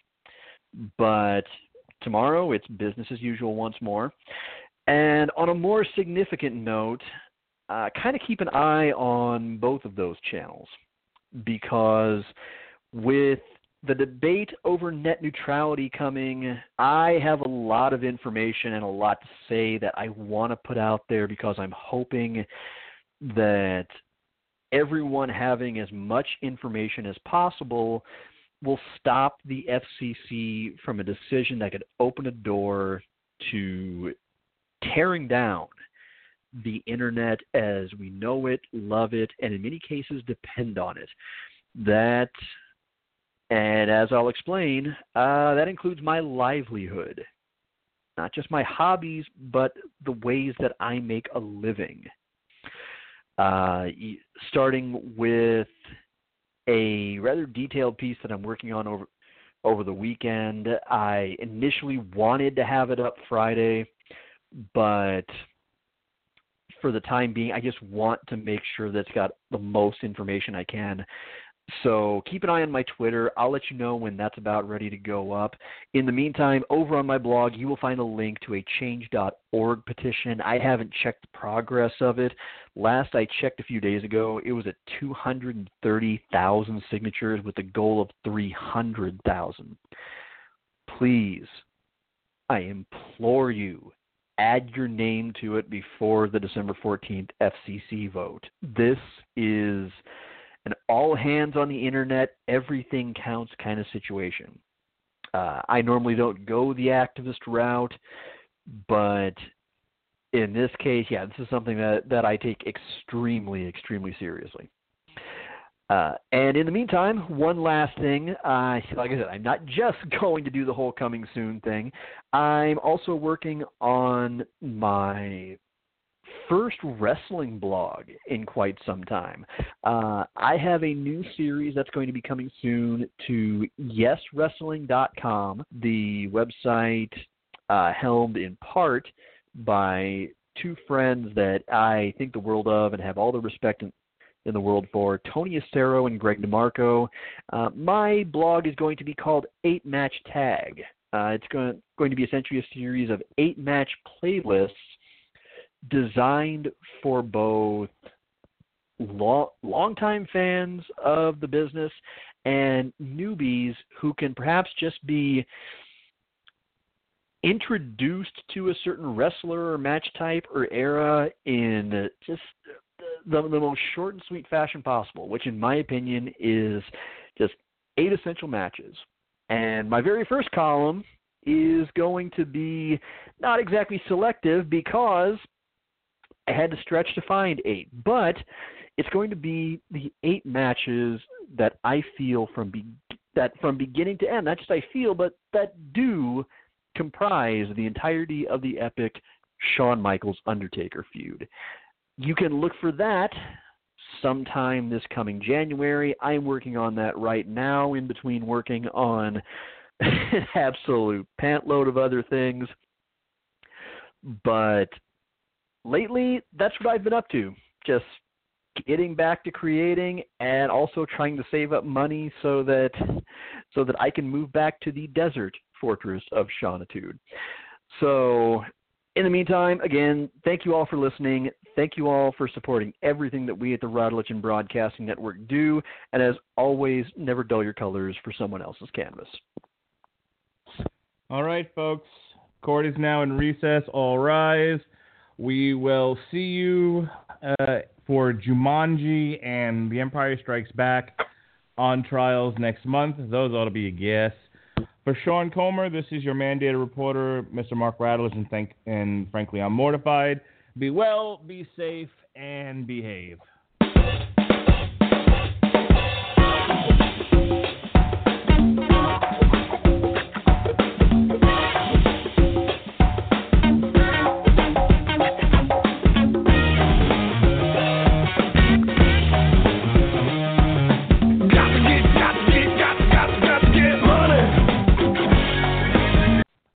But tomorrow it's business as usual once more. And on a more significant note, uh, kind of keep an eye on both of those channels because with the debate over net neutrality coming, I have a lot of information and a lot to say that I want to put out there because I'm hoping that everyone having as much information as possible will stop the FCC from a decision that could open a door to tearing down the internet as we know it, love it, and in many cases depend on it. That, and as I'll explain, uh, that includes my livelihood. Not just my hobbies, but the ways that I make a living. Uh, starting with a rather detailed piece that I'm working on over over the weekend. I initially wanted to have it up Friday, but for the time being, I just want to make sure that it's got the most information I can. So keep an eye on my Twitter. I'll let you know when that's about ready to go up. In the meantime, over on my blog, you will find a link to a change.org petition. I haven't checked the progress of it. Last I checked a few days ago, it was at 230,000 signatures with a goal of 300,000. Please, I implore you, add your name to it before the December 14th FCC vote. This is an all hands on the internet, everything counts kind of situation. Uh, I normally don't go the activist route, but in this case, yeah, this is something that, that I take extremely, extremely seriously. Uh, and in the meantime, one last thing. Uh, like I said, I'm not just going to do the whole coming soon thing. I'm also working on my first wrestling blog in quite some time. Uh, I have a new series that's going to be coming soon to yeswrestling.com, the website uh, helmed in part by two friends that I think the world of and have all the respect in, in the world for Tony Estero and Greg DeMarco. Uh, my blog is going to be called Eight Match Tag. Uh, it's going, going to be essentially a series of eight match playlists designed for both long, longtime fans of the business and newbies who can perhaps just be introduced to a certain wrestler or match type or era in just the, the most short and sweet fashion possible, which in my opinion is just eight essential matches. And my very first column is going to be not exactly selective because I had to stretch to find eight, but it's going to be the eight matches that I feel from be- that from beginning to end. Not just I feel, but that do comprise the entirety of the epic Shawn Michaels Undertaker feud. You can look for that sometime this coming January. I'm working on that right now, in between working on an absolute pantload of other things. But lately, that's what I've been up to. Just getting back to creating and also trying to save up money so that so that I can move back to the desert fortress of Shawnitude. So in the meantime, again, thank you all for listening. Thank you all for supporting everything that we at the Radulich Broadcasting Network do. And as always, never dull your colors for someone else's canvas. All right, folks. Court is now in recess. All rise. We will see you uh, for Jumanji and The Empire Strikes Back on trials next month. Those ought to be a guess. For Sean Comer, this is your mandated reporter, Mr. Mark Radulich, and, thank, and frankly, I'm mortified. Be well, be safe, and behave.